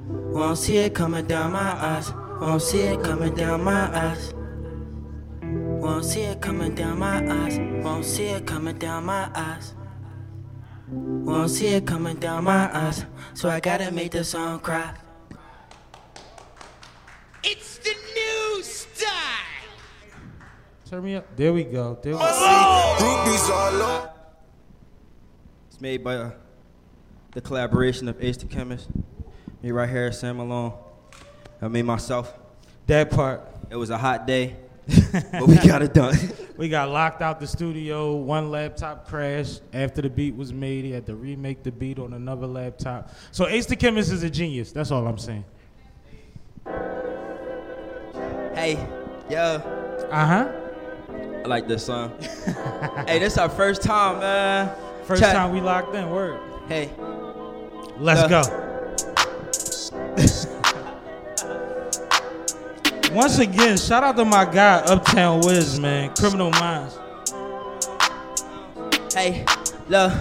Won't see it coming down my eyes. Won't see it coming down my eyes. Won't see it coming down my eyes. Won't see it coming down my eyes. Won't see it coming down my eyes. So I gotta make the song cry. It's the new style. Turn me up. There we go. There we go. Groupies. It's made by uh, the collaboration of Ace the Chemist, me right here, Sam Malone. I made myself. That part. It was a hot day, but we got it done. We got locked out the studio. One laptop crashed after the beat was made. He had to remake the beat on another laptop. So Ace the Chemist is a genius. That's all I'm saying. Hey, yo. Uh huh. I like this song. hey, this our first time, man. First Check. time we locked in. Word. Hey. Let's Look. go. Once again, shout out to my guy Uptown Wiz, man. Criminal Minds. Hey, look,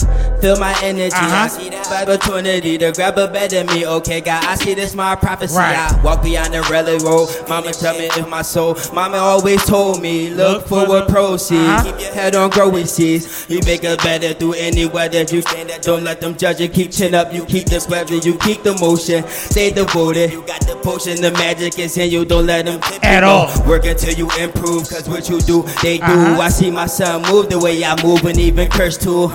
feel my energy. I see that opportunity to grab a better me. Okay, God, I see this my prophecy. Right. I walk beyond the railroad. Mama tell me if my soul. Mama always told me, look for what proceeds. Keep your head on growing seeds. You make it better through any weather. You stand there, don't let them judge you. Keep chin up, you keep the weather, you keep the motion. Stay devoted. You got the potion, the magic is in you. Don't let them At all. Work until you improve, cause what you do, they do. Uh-huh. I see my son move the way I move and even curse too.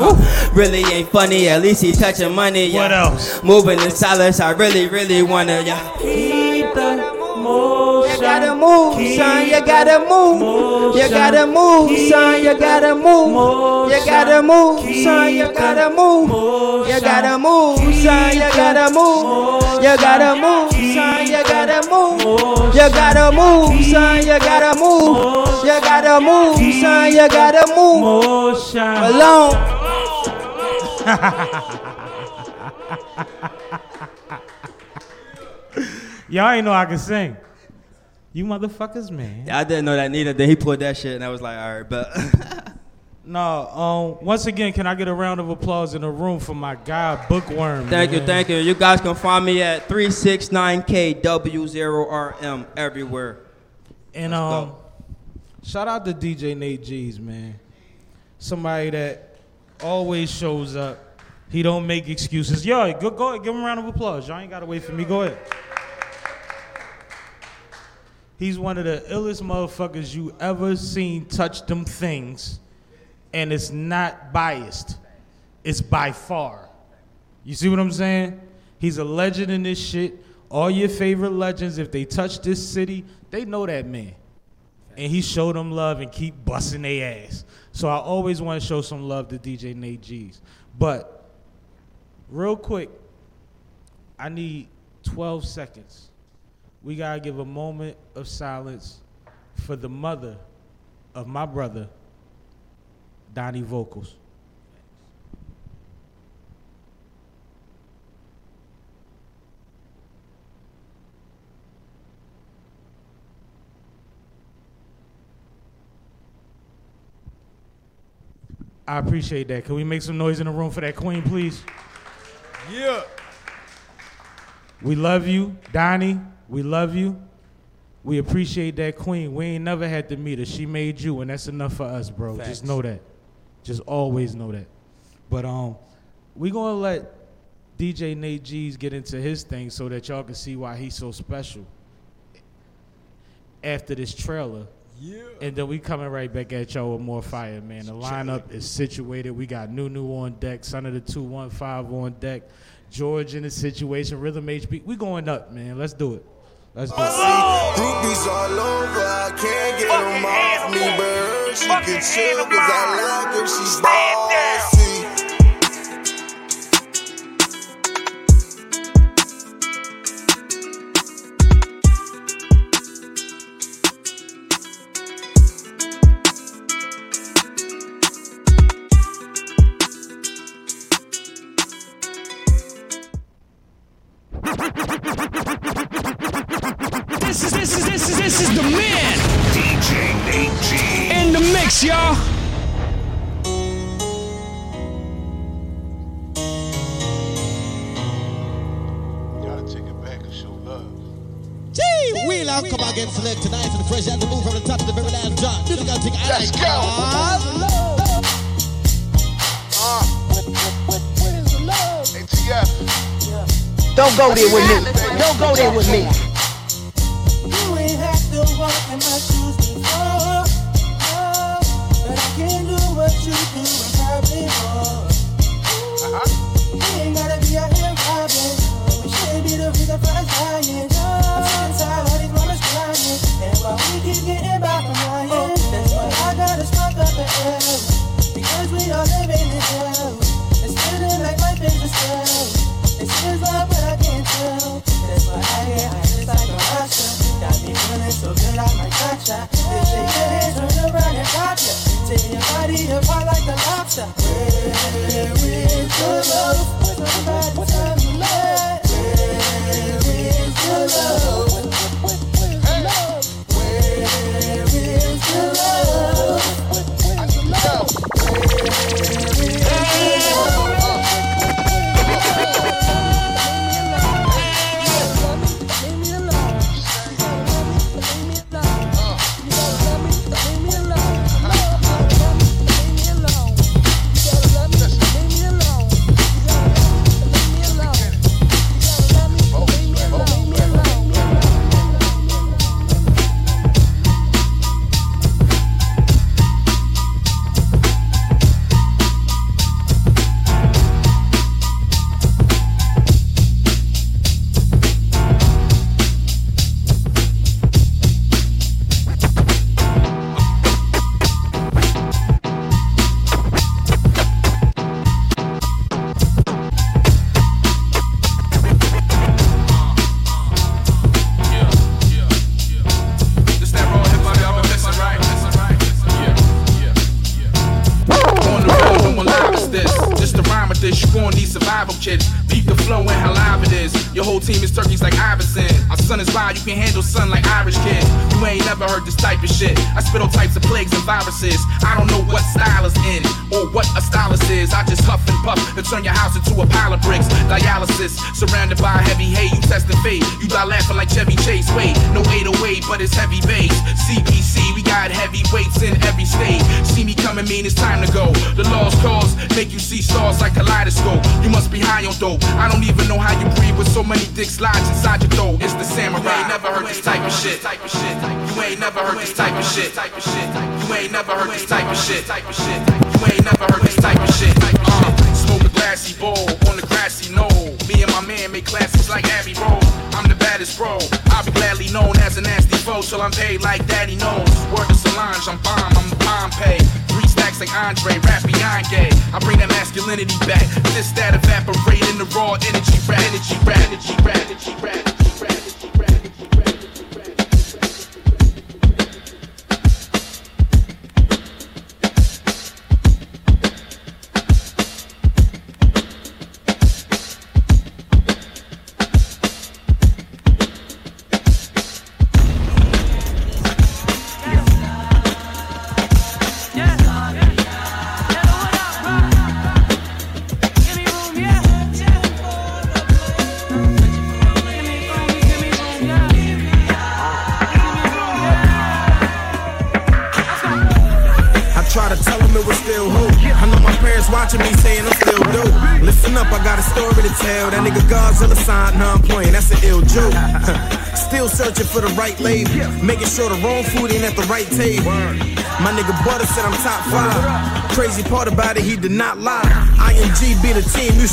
Really ain't funny, at least he touching money. Yeah. What else? Moving in silence, I really, really wanna. Yeah. Keep the motion. You gotta move, son. You gotta move. You gotta move, son. You gotta move. You gotta move, son. You gotta move. You gotta move, son. You gotta move. You gotta move, son. You gotta move. You gotta move, son. You gotta move. You gotta move, son. You gotta move. Motion. Alone. Y'all ain't know I can sing. You motherfuckers, man. I didn't know that neither. Then he pulled that shit, and I was like, all right, but. No, um, once again, can I get a round of applause in the room for my guy Bookworm? Thank you, thank you. You guys can find me at 369KW0RM everywhere. And um, shout out to DJ Nate G's, man. Somebody that always shows up. He don't make excuses. Yo, go go ahead, give him a round of applause. Y'all ain't gotta wait for me. Go ahead. He's one of the illest motherfuckers you ever seen touch them things, and it's not biased. It's by far. You see what I'm saying? He's a legend in this shit. All your favorite legends, if they touch this city, they know that man. And he showed them love and keep busting their ass. So I always want to show some love to DJ Nate G's. But real quick, I need 12 seconds. We gotta give a moment of silence for the mother of my brother, Donnie Vocals. I appreciate that. Can we make some noise in the room for that queen, please? Yeah. We love you, Donnie. We love you. We appreciate that queen. We ain't never had to meet her. She made you, and that's enough for us, bro. Facts. Just know that. Just always know that. But um, we gonna let DJ Nate G's get into his thing so that y'all can see why he's so special. After this trailer, yeah. And then we coming right back at y'all with more fire, man. The lineup is situated. We got Nunu on deck, son of the 215 on deck, George in the situation, Rhythm HB. We going up, man. Let's do it. Let's do it. Groupies all over. I can't get them off me, but she can chill because I love her. She's bad. Thanks, y'all. Out, again, select tonight fresh the move from the top to the very last drop. Gotta take Let's go. Ah. Uh, what, what, what, what is love? ATF. Yeah. Don't go there with me. Don't go there with me.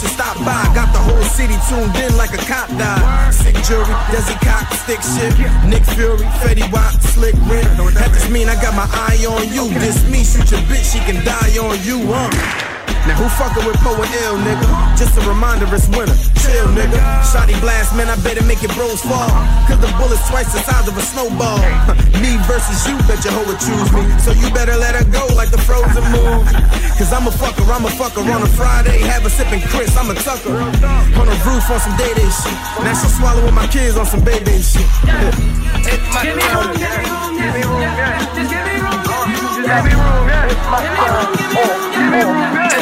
Should stop by. Got the whole city tuned in like a cop died. Sick jury, Desi Cock, stick shit. Nick Fury, Fetty Wap, Slick Rick. That just mean I got my eye on you. This me, shoot your bitch, she can die on you, huh? Now who fucking with Poe and Ill, nigga? Just a reminder, it's winter. Chill, nigga. Shotty blast, man, I better make it bros fall. Cause the bullet's twice the size of a snowball. me versus you, bet your would choose me. So you better let her go like the frozen moon. Cause I'm a fucker, I'm a fucker on a Friday. Have a sipping Chris, I'm a tucker. On a roof on some day day shit. Now she swallowing with my kids on some baby shit. My Give me Give me room, give me room, give me room, Just give me room, yeah.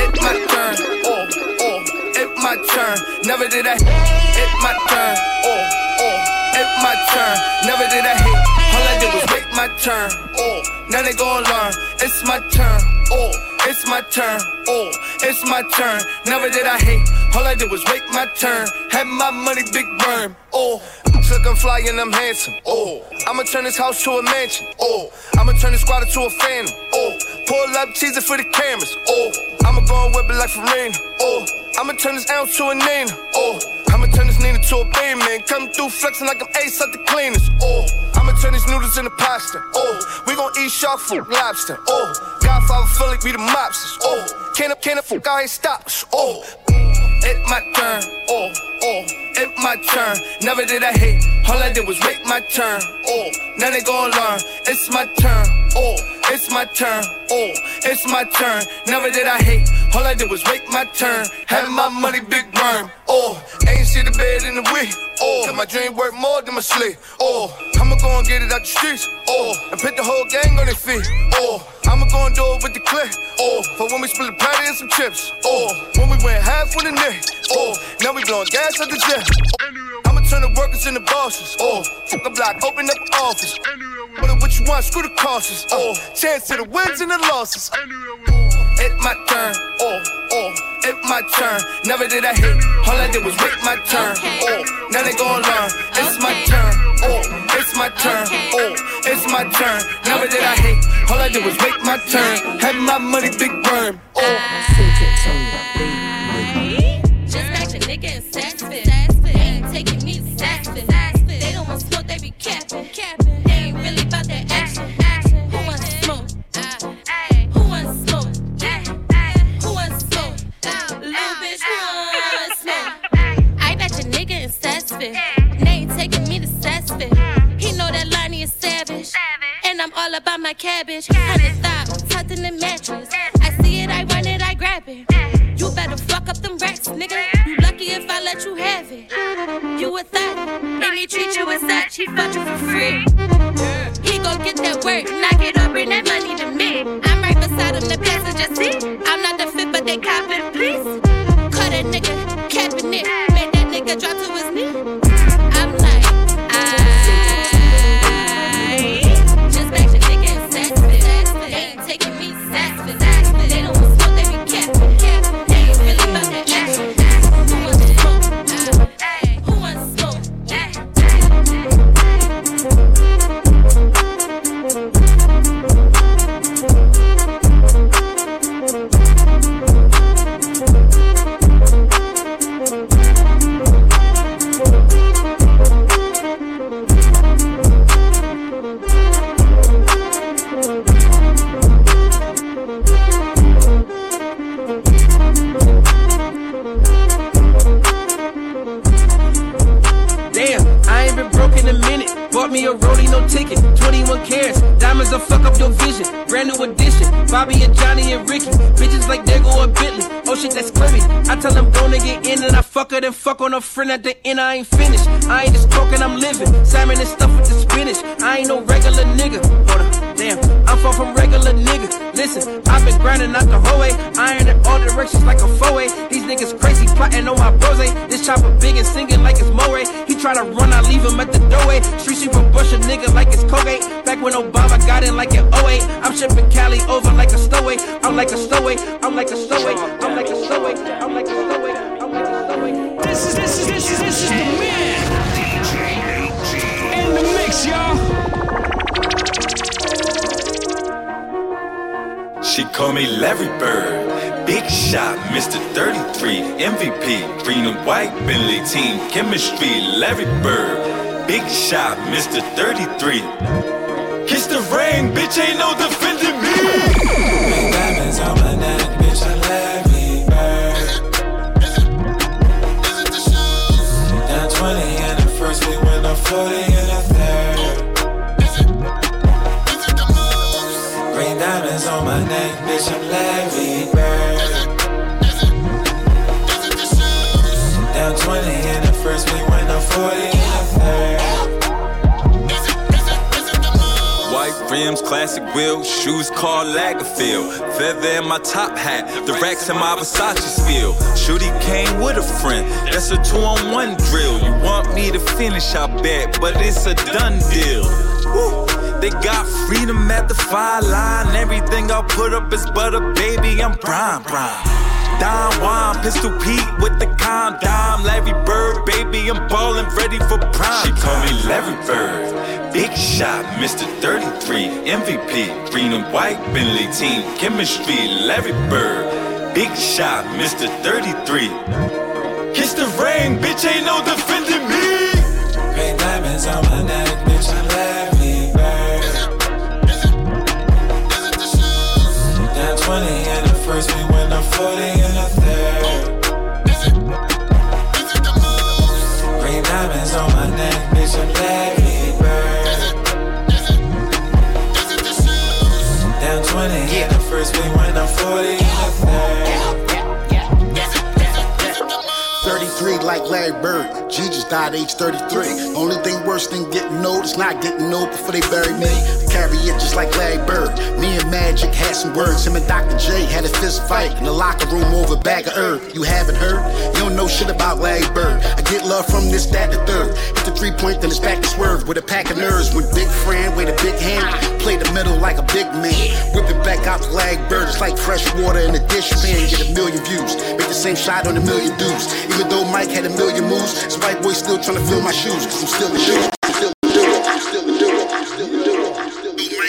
It's my turn. Oh, oh. It's my turn. It's my turn. Never did I. It's my turn. Oh, oh. It's my turn. Never did I hit. All I did was wait my turn. Oh, now they gon' learn. It's my turn. Oh, it's my turn. Oh, it's my turn. Never did I hate. All I did was wait my turn. Had my money, big burn, Oh, took I'm fly and I'm handsome. Oh, I'ma turn this house to a mansion. Oh, I'ma turn this squad to a phantom. Oh, pull up cheesing for the cameras. Oh, I'ma go and whip it like Farina. Oh, I'ma turn this ounce to a Nina. Oh, I'ma turn this Nina to a Bayman. Come through flexing like I'm ace at the cleaners. Oh, I'ma turn these noodles into pasta. Oh, we gon' eat shark food, lobster. Oh, Godfather Philly, we the mobsters. Oh, can't up, can't up, fuck, I ain't stop. Oh, it's my turn. Oh, oh, it's my turn. Never did I hate. All I did was wait my turn. Oh, now they gon' learn. It's my turn. Oh, it's my turn. Oh, it's my turn. Never did I hate. All I did was wait my turn. Had my money, big burn. Oh, ain't shit the bed in the week. Oh, my dream worth more than my sleep. Oh, I'ma go and get it out the streets. Oh, and put the whole gang on their feet. Oh, I'ma go and do it with the clip. Oh, for when we split a patty and some chips. Oh, when we went half with the neck. Oh, now we blowing gas at the jet. I'ma turn the workers into bosses. Oh, fuck a block, open up an office. What what you want, screw the costs. Oh, chance to the wins and the losses. It's my turn. Oh, oh, it's my turn. Never did I hit. All I did was wait my turn. Oh, now they gon' learn. It's my turn. Oh, it's my turn. Oh, it's my turn. Never did I hate. All I did was wait my turn. Had my money, big worm. Oh. Just all about my cabbage. Hundred thou, tucked in the mattress. I see it, I run it, I grab it. You better fuck up them racks, nigga. You lucky if I let you have it. You a thot, and he treat you as such. He fuck you for free. He gon' get that work, knock it up, bring that money to me. I'm right beside him, the passenger seat. I'm not the fit, but they copping, please. Cut that nigga, capping it. Made that nigga drop to his knee. Bought me a rollie, no ticket. 21 carats. Diamonds will fuck up your vision. Brand new edition. Bobby and Johnny and Ricky. Bitches like Dago or Bentley. Oh shit, that's clever. I tell them gonna get in and I fuck her, then fuck on a friend at the end. I ain't finished. I ain't just talking, I'm living. Salmon and stuff with the spinach. I ain't no regular nigga. Damn. I'm far from regular nigga. Listen, I've been grinding out the whole way. Iron in all directions like a four-way. These niggas crazy plotting on my bros. This chopper big and singing like it's Morray. He try to run, I leave him at the doorway. Street sweeper brush a nigga like it's Colgate. Back when Obama got in like an 08. I'm shipping Cali over like a stowaway. I'm like a stowaway. I'm like a stowaway. I'm like a stowaway. I'm like a stowaway. I'm like a stowaway. This is this is this is this is the man. In the mix, y'all. She call me Larry Bird, Big Shot, Mr. 33, MVP, green and white, Bentley team, chemistry, Larry Bird, Big Shot, Mr. 33. Kiss the ring, bitch, ain't no defending me. Diamonds on my neck, bitch, I'm Larry Bird. Is it the shoes? Down 20 in the first, we win a 40 in the I'm Larry Bird. Down 20 in the first, win a 40 in the third. White rims, classic wheels, shoes called Lagerfeld. Feather in my top hat, the racks in my Versace spill. Shooty came with a friend, that's a two on one drill. You want me to finish, I bet, but it's a done deal. Woo. They got freedom at the fire line. Everything I put up is butter, baby. I'm prime, prime. Don Juan, Pistol Pete with the condom. Larry Bird, baby, I'm ballin', ready for prime. She call me Larry Bird, Big Shot, Mr. 33, MVP, green and white, Bentley team, chemistry, Larry Bird, Big Shot, Mr. 33. Kiss the ring, bitch, ain't no defending me. Green diamonds on my neck, in the first, we win a 40 in the third. Green diamonds on my neck, bitch, I'm Larry Bird. Down 20 in the first, we win a 40 33 like Larry Bird. G just died age 33. Only thing worse than getting old is not getting old before they bury me. Carry it just like Larry Bird. Me and Magic had some words. Him and Dr. J had a fist fight in the locker room over a bag of herb. You haven't heard? You don't know shit about Larry Bird. I get love from this, that, the third. Hit the three point, then it's back to swerve with a pack of nerves. With big friend, with a big hand. Play the middle like a big man. Whip it back out Larry Bird. It's like fresh water in a dish pan. Get a million views. Make the same shot on a million dudes. Even though Mike had a million moves, this white boy still trying to fill my shoes. Cause I'm still a dude. I'm still a dude. I'm still a dude. I'm still a dude. I'm still a dude.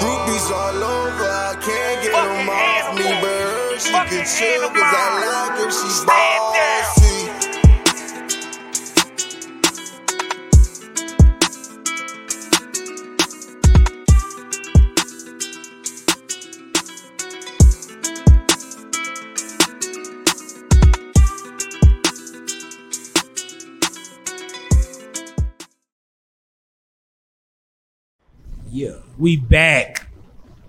Groupies all over, I can't get them off me, but her, she can chill cause I like her, she bossy. Yeah, we back.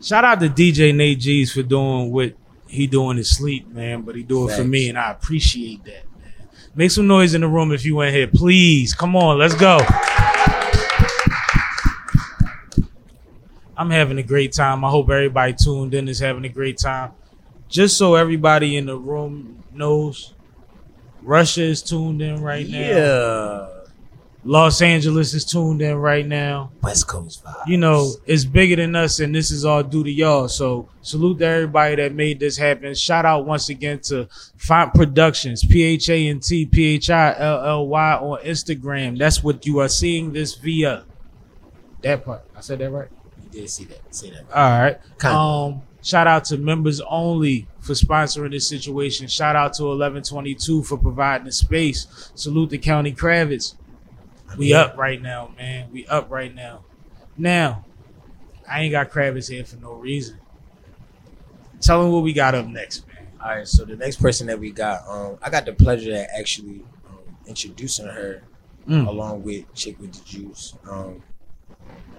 Shout out to DJ Nate G's for doing what he doing his sleep, man. But he do it for me, and I appreciate that, man. Make some noise in the room if you in here, please. Come on, let's go. I'm having a great time. I hope everybody tuned in is having a great time. Just so everybody in the room knows, Russia is tuned in right now. Yeah. Los Angeles is tuned in right now. West Coast vibe. You know, it's bigger than us, and this is all due to y'all. So salute to everybody that made this happen. Shout out once again to Phant Productions, P H A N T P H I L L Y on Instagram. That's what you are seeing this via. That part. I said that right? You did see that. See that. All right. Kinda. Um, shout out to members only for sponsoring this situation. Shout out to 1122 for providing the space. Salute to County Kravitz. We up right now, man. We up right now. Now, I ain't got Kravitz here for no reason. Tell him what we got up next, man. All right, so the next person that we got, um, I got the pleasure of actually um, introducing her Mm. along with Chick with the Juice um,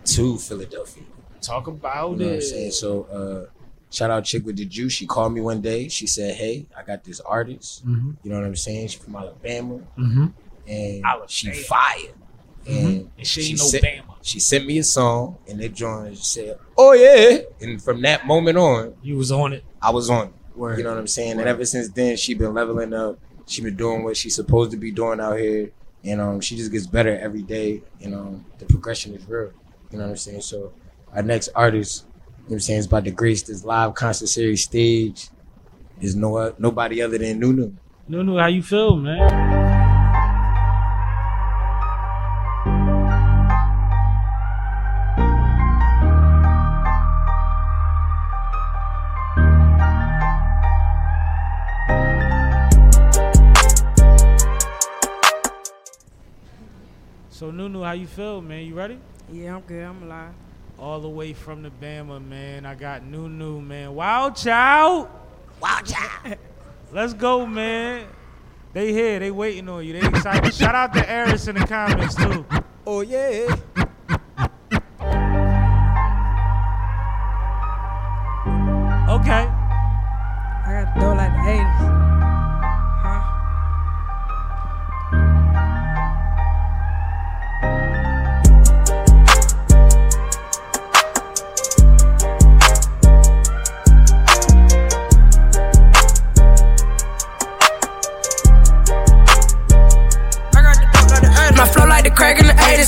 to Philadelphia. Talk about You know what I'm it. saying? So, uh, shout out Chick with the Juice. She called me one day. She said, "Hey, I got this artist. Mhm. You know what I'm saying? She's from Alabama, Mhm. and she fired. Mhm. And, And she ain't no sent. She sent me a song, and they joined and said, "Oh yeah!" And from that moment on, you was on it. I was on it. Word. You know what I'm saying? Word. And ever since then, she been leveling up. She been doing what she's supposed to be doing out here, and um, she just gets better every day. And um, the progression is real. You know what I'm saying? So our next artist, you know what I'm saying, is about to grace this live concert series stage. Is no nobody other than Nunu. Nunu, how you feel, man? How you feel, man? You ready? Yeah, I'm good. I'm alive. All the way from the Bama, man. I got new, new, man. Wild child. Wild child. Let's go, man. They here. They waiting on you. They excited. Shout out to Eris in the comments too. Oh yeah. Okay. I got to throw like the 80s.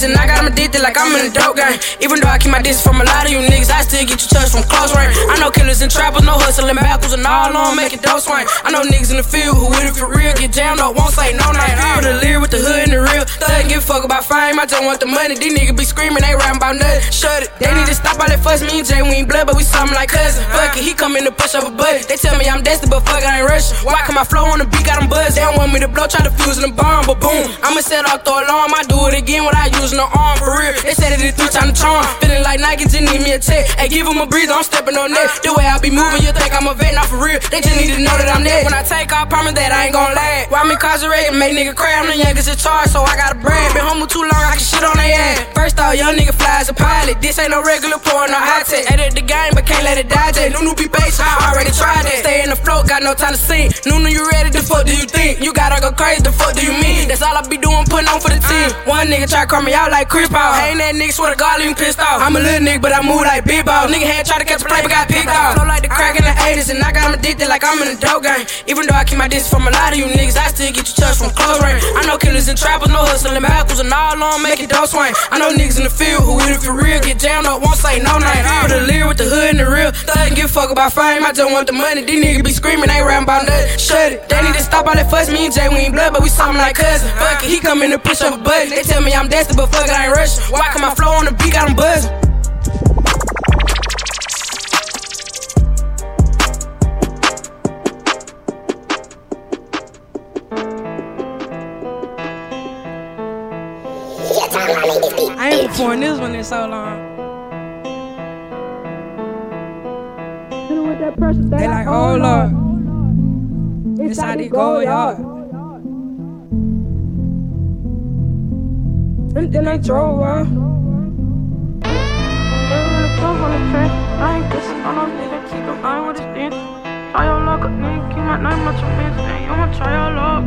And I got them addicted like I'm in a dope game. Even though I keep my distance from a lot of you niggas, I still get you touched from close range. I know killers and trappers, no hustling backwards, and all on making dope swing. I know niggas in the field who with it for real, get jammed up, won't say no name. Put a leer with the hood and the real. Thug give a fuck about fame, I just want the money. These niggas be screaming, they rapping about nothing. Shut it. They need to stop all that fuss. Me and Jay, we ain't blood, but we something like cousins. Fuck it, he come in to push up a button. They tell me I'm destined, but fuck, I ain't rushing. Why come my flow on the beat got them buzz? They don't want me to blow, try to fuse in the bomb, but boom. I'ma set off the alarm, I do it again without using no arm for real. They said it three times the charm. Feeling like Nike just need me a check. Hey, give a breather, I'm stepping on that. The way I be moving, you think I'm a vet, not for real. They just need to know that I'm there. When I take off, promise that I ain't gon' lag. Why me incarcerate and make nigga cry? I'm the youngest in charge, so I gotta brag. Been humble too long, I can shit on they ass. First off, young nigga fly as a pilot. This ain't no regular porn, no high tech. Ate the game, but can't let it die. J. Nunu be patient, I already tried that. Stay in the float, got no time to sing. Nunu, you ready? The fuck do you think? You gotta go crazy, the fuck do you mean? That's all I be doing, putting on for the team. One nigga try to call me out like Chris Paul. Ain't that nigga, swear to God, leave me pissed off. I'm a little nigga, but I move like big ball. Nigga had tried to catch a play, but got picked off. Flow like the crack in the 80s, and I got him addicted like I'm in a dope game. Even though I keep my distance from a lot of you niggas, I still get you touched from close range. I know killers and trappers, no hustling backwards, and all on making dope swing. I know niggas in the field who with it for real, get jammed up, won't say no name. Put a leer with the hood and the real. Thug give fuck about fame, I just want the money. These niggas be screaming, ain't rapping about nothing. Shut it. They need to stop all that fuss. Me and Jay, we ain't blood, but we something like cousins. Fuck it, he come in to push up a button. They tell me I'm destined, but fuck it, I ain't rushing. Why come my flow on the beat got them buzzing? I ain't performed this one in so long. They like, oh Lord, it's how they go, And then I drove out. I with his dance. Try your luck, nigga, my name out your face, and you wanna try your luck.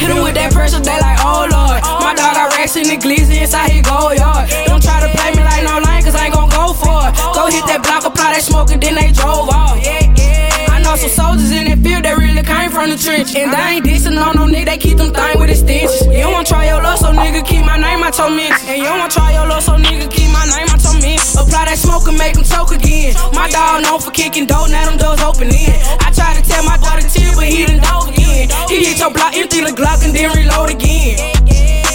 Hit him with that pressure, they like, oh lord. My dog got racks in the glizzy inside his go yard. Don't try to play me like no lane, cause I ain't gon' go for it. Go hit that block, apply that smoke, and then they drove off. I some soldiers in that field that really came from the trench. And they ain't dissing on no nigga, they keep them thing with extensions. You wanna try your luck, so nigga, keep my name out your mix. And you wanna try your luck, so nigga, keep my name out your mix. Apply that smoke and make them choke again. My dog known for kicking dope, now them doors open in. I try to tell my dog daughter chill, but he done dove again. He hit your block, empty the Glock, and then reload again.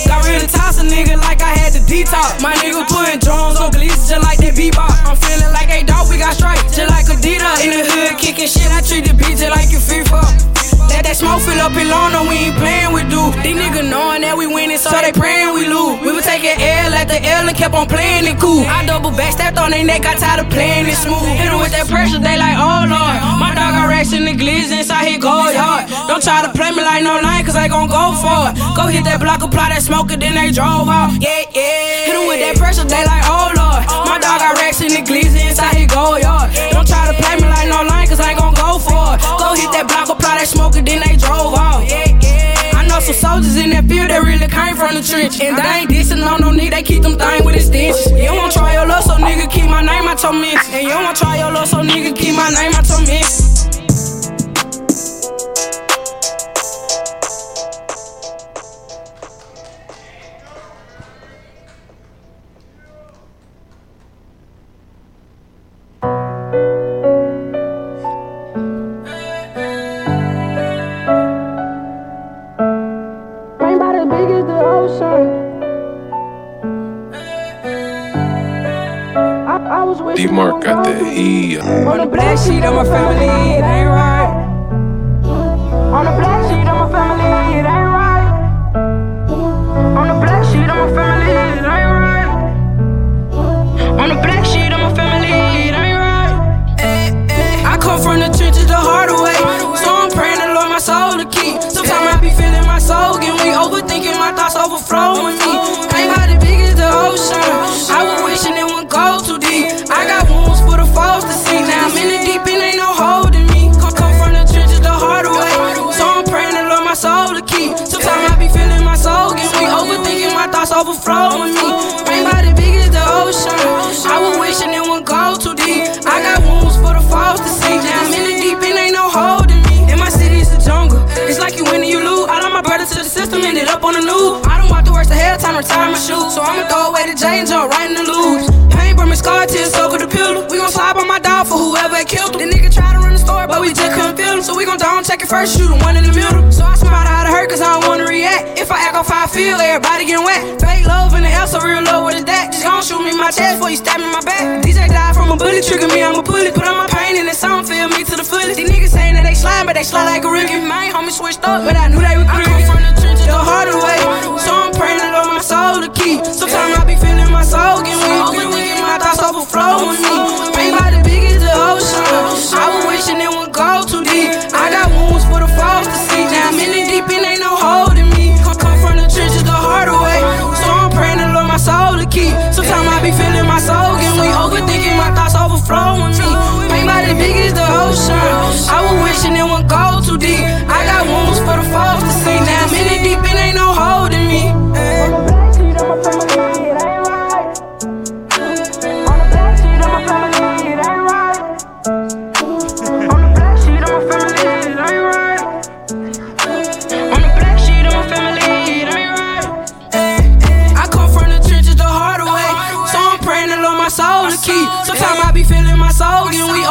Ready to toss a nigga like I had to detox. My nigga putting drones on glitches just like that bebop. I'm feeling like a dog, we got stripes, just like Adidas. In the hood, kicking shit, I treat the beat just like you FIFA. Let that smoke fill up in Lona, we ain't playing with dude. These niggas knowing that we winning, so they praying we lose. We was taking L at the L and kept on playing it cool. I double back, stepped on their neck, got tired of playing it smooth. Hit with that pressure, they like, oh lord. My dog got racks in the glizz inside his gold yard. Don't try to play me like no line, cause I gon' go for it. Go hit that block, apply that smoke, and then they drove off. Yeah, yeah. Hit with that pressure, they like, oh lord. My dog got racks in the glizz inside his gold yard. Don't try to play me like no hit that block, apply that smoke, and then they drove off. I know some soldiers in that field that really came from the trench. And they ain't dissing on no nigga, they keep them thing with extensions. You wanna try your luck, so nigga, keep my name out your mix. And you wanna try your luck, so nigga, keep my name out your mix.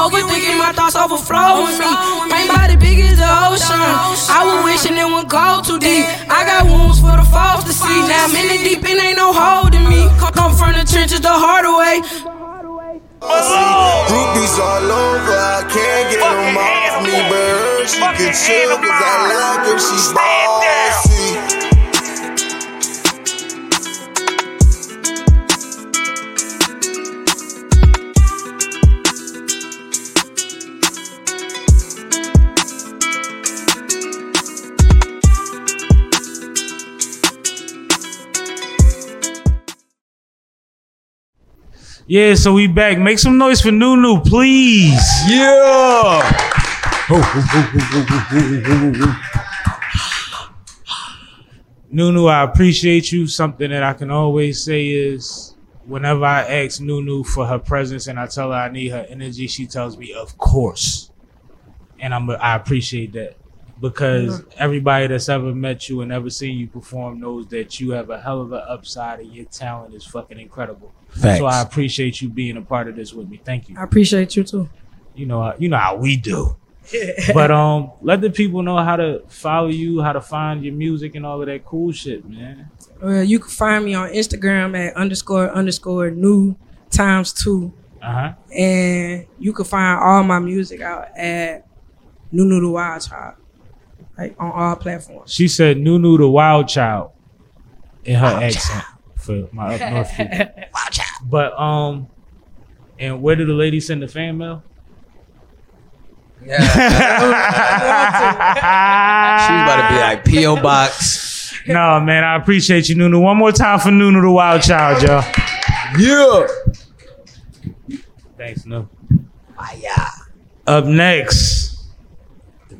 Overthinking my thoughts overflowing me. Ain't body big as the ocean. I was wishing it would go too deep. I got wounds for the falls to see. Now I'm in the deep and ain't no holding me. Come- Come from the trenches the hard way. Groupies all over, I can't get them off me, but her, she can chill, cause I like her, she bossy. Yeah, so we back. Make some noise for Nunu, please. Yeah. Nunu, I appreciate you. Something that I can always say is whenever I ask Nunu for her presence and I tell her I need her energy, she tells me, "Of course." And I'm I appreciate that because everybody that's ever met you and ever seen you perform knows that you have a hell of an upside and your talent is fucking incredible. Facts. So I appreciate you being a part of this with me. Thank you. I appreciate you too. You know, how- you know how we do. but um, let the people know how to follow you, how to find your music, and all of that cool shit, man. Well, you can find me on Instagram at underscore underscore new times two. Uh huh. And you can find all my music out at Nunu the Wild Child. Like on all platforms. She said Nunu the Wild Child in her accent for my up north people. Wild Child. But um, and where did the lady send the fan mail? Yeah. She's about to be like P.O. Box. no, man, I appreciate you, Nunu. One more time for Nunu the Wild Child, y'all. Yeah. Thanks, no. Up next.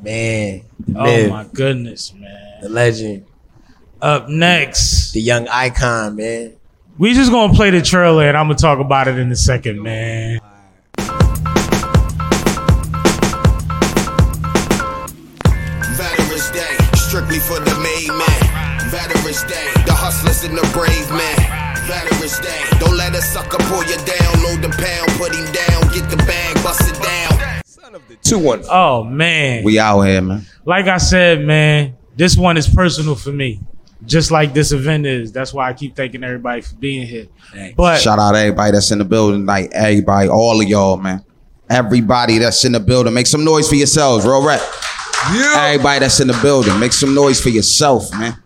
The man. The Oh myth, my goodness, man. The legend. Up next. The young icon, man. We just gonna play the trailer and I'm gonna talk about it in a second, man. Veterans Day, strictly for the made man. Veterans Day, the hustlers and the brave man. Veterans Day, don't let a sucker pull you down. Load the pound, put him down, get the bag, bust it down. Two one. Oh man. We out here, man. Like I said, man, this one is personal for me. Just like this event is. That's why I keep thanking everybody for being here. But shout out to everybody that's in the building, like everybody, all of y'all, man. Everybody that's in the building, make some noise for yourselves, real rap. Yeah. Everybody that's in the building, make some noise for yourself, man.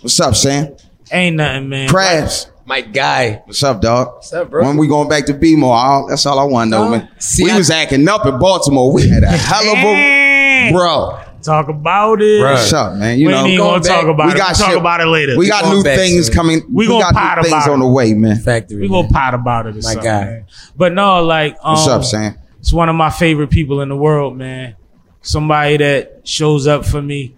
What's up, Sam? Ain't nothing, man. Crabs. My guy. What's up, dog? What's up, bro? When we going back to B-more? All- That's all I want to know, man. see, we I- was acting up in Baltimore. We had a hell of a bro. Talk about it. What's up, man? You we know, ain't even gonna talk about we it. got we'll talk shit- about it later. We got new things coming. We gonna got pot new things about on the way, man. Factory. We gonna pot about it. Or My something, guy. man. But no, like, um, What's up, Sam? It's one of my favorite people in the world, man. Somebody that shows up for me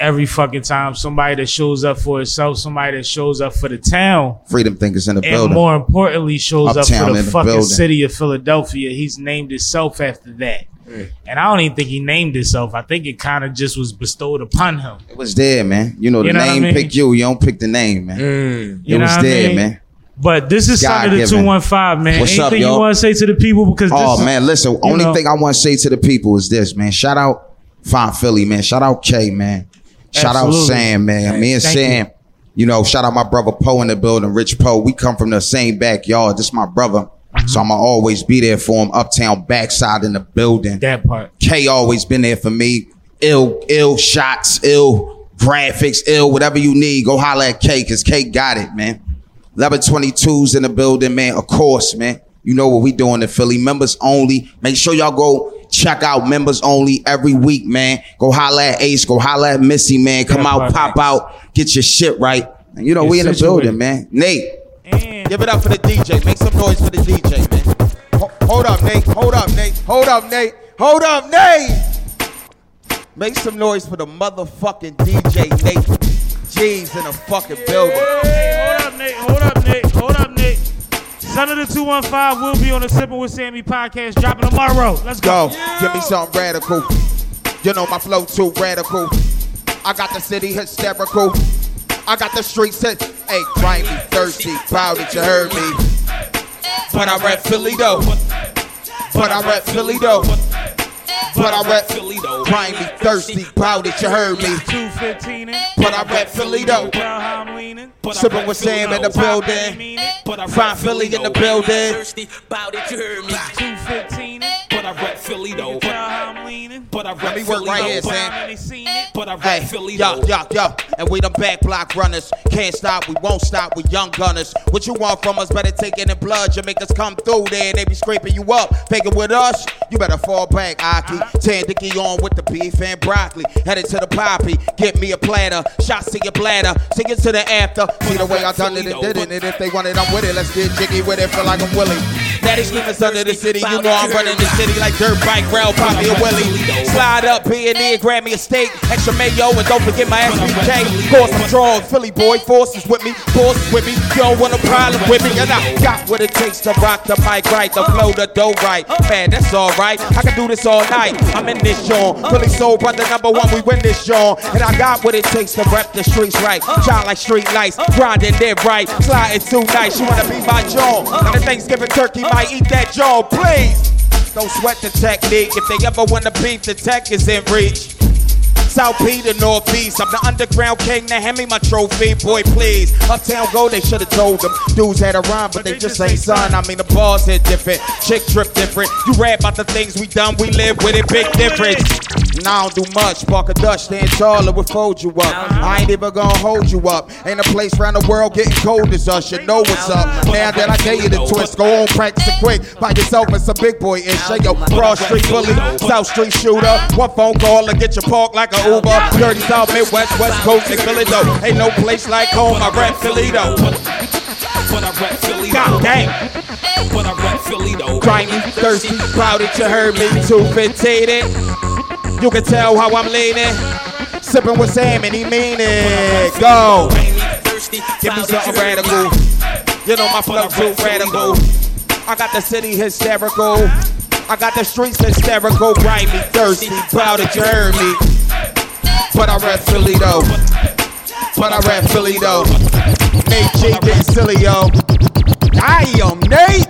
every fucking time. Somebody that shows up for itself. Somebody that shows up for the town. Freedom thinkers in the and building. more importantly, shows up for the in the fucking building. city of Philadelphia. He's named himself after that. And I don't even think he named himself. I think it kind of just was bestowed upon him. It was there, man. You know the You know what I name mean? pick you. You don't pick the name, man. Mm. You It know was what I there, mean? man. But this is God Son of the given. 215, man. What's up, Anything yo? you want to say to the people? Because this Oh is- man, listen. Only know- thing I want to say to the people is this, man. Shout out Fine Philly, man. Shout out K, man. Shout Absolutely. out Sam, man. Me and Sam. You. know, shout out my brother Poe in the building, Rich Poe. We come from the same backyard. This my brother. So I'ma always be there for him. Uptown backside in the building. That part. K always been there for me. Ill, ill shots, ill graphics, ill, whatever you need. Go holler at K, cause K got it, man. 1122's in the building, man. Of course, man. You know what we doing in Philly. Members only. Make sure y'all go check out members only every week, man. Go holla at Ace. Go holla at Missy, man. Come Yeah, out, pop out, get your shit right. And you know, we in the building, man. Nate. Give it up for the DJ. Make some noise for the DJ, man. Ho- Hold up, Nate. Hold up, Nate. Hold up, Nate. Hold up, Nate. Make some noise for the motherfucking DJ, Nate. G's in the fucking building. Nate. Hold up, Nate. Hold up, Nate. Son of the 215 will be on the Sipping with Sammy podcast dropping tomorrow. Let's go. Go. Give me something radical. You know my flow too radical. I got the city hysterical. I got the streets hit. Hey, grimy, thirsty, proud that you heard me. But I rap Philly though. But I rap Philly though. But I rap Philly though. Grimy, thirsty, proud that you heard me. 215 in. But I rap Philly though. Tell how I'm leaning. Sipping with Sam in the building. But I Fine Philly in the building. 215 in. But I rap Philly though. Tell how I'm leaning. But I rap Let me work Philly right here, Sam. Already seen it. But I rap Hey, Philly yo, though. yo, yo, and we the back block runners. Can't stop, we won't stop, we young gunners. What you want from us, better take it in blood. You make us come through there, they be scraping you up. Faking with us, you better fall back, Aki. Tan Dicky on with the beef and broccoli. Headed to the poppy, get me a platter. Shots to your bladder, take it to the after. See the way I done it and did it, and if they want it, I'm with it. Let's get jiggy with it, feel like I'm willing. Daddy screamers under the city, you know I'm running the city like dirt bike, rail, Poppy or Willie. Slide up, there, grab me a steak, extra mayo, and don't forget my SBK. Course I'm drawn, Philly boy, forces with me, forces with me. You don't want a problem with me, and I got what it takes to rock the mic right, the flow, the dough right. Man, that's alright, I can do this all night. I'm in this Sean, Philly soul brother number one, we win this Sean. And I got what it takes to rep the streets right. Shine like street lights, grinding dead right, sliding too nice. You wanna be my John? Now the Thanksgiving turkey might eat that John, please. Don't sweat the technique. If they ever wanna beef, the tech is in reach. South Peter, Northeast. I'm the underground king. Now hand me my trophy, boy, please. Uptown go, they should have told them. Dudes had a rhyme, but they just ain't son. I mean, the bars hit different. Chick trip different. You rap about the things we done, we live with it, big difference. Now I don't do much. Park a Dutch, stand taller, will fold you up. Uh-huh. I ain't even gonna hold you up. Ain't a place around the world getting cold as us. You know what's up. Now that I gave you the twist, go on, practice it quick. By yourself, it's a big boy ish. Hey, yo, Broad Street bully, South Street shooter. One phone call and get you parked like a Uber. Dirty South, Midwest, West Coast, and Philly though. Ain't no place like home. I rap Philly though. But I rap Philly God though. damn. But I rap Philly though. Grimy, thirsty, proud that you heard me. Too fixated. You can tell how I'm leaning. Sipping with Sam and he mean it. Go. Give me something radical. You know my flow too radical. I got the city hysterical. I got the streets hysterical. Grimy, thirsty, proud heard me. But I rap Philly though. But I rap Philly though. Nate getting silly, yo. Damn, Nate.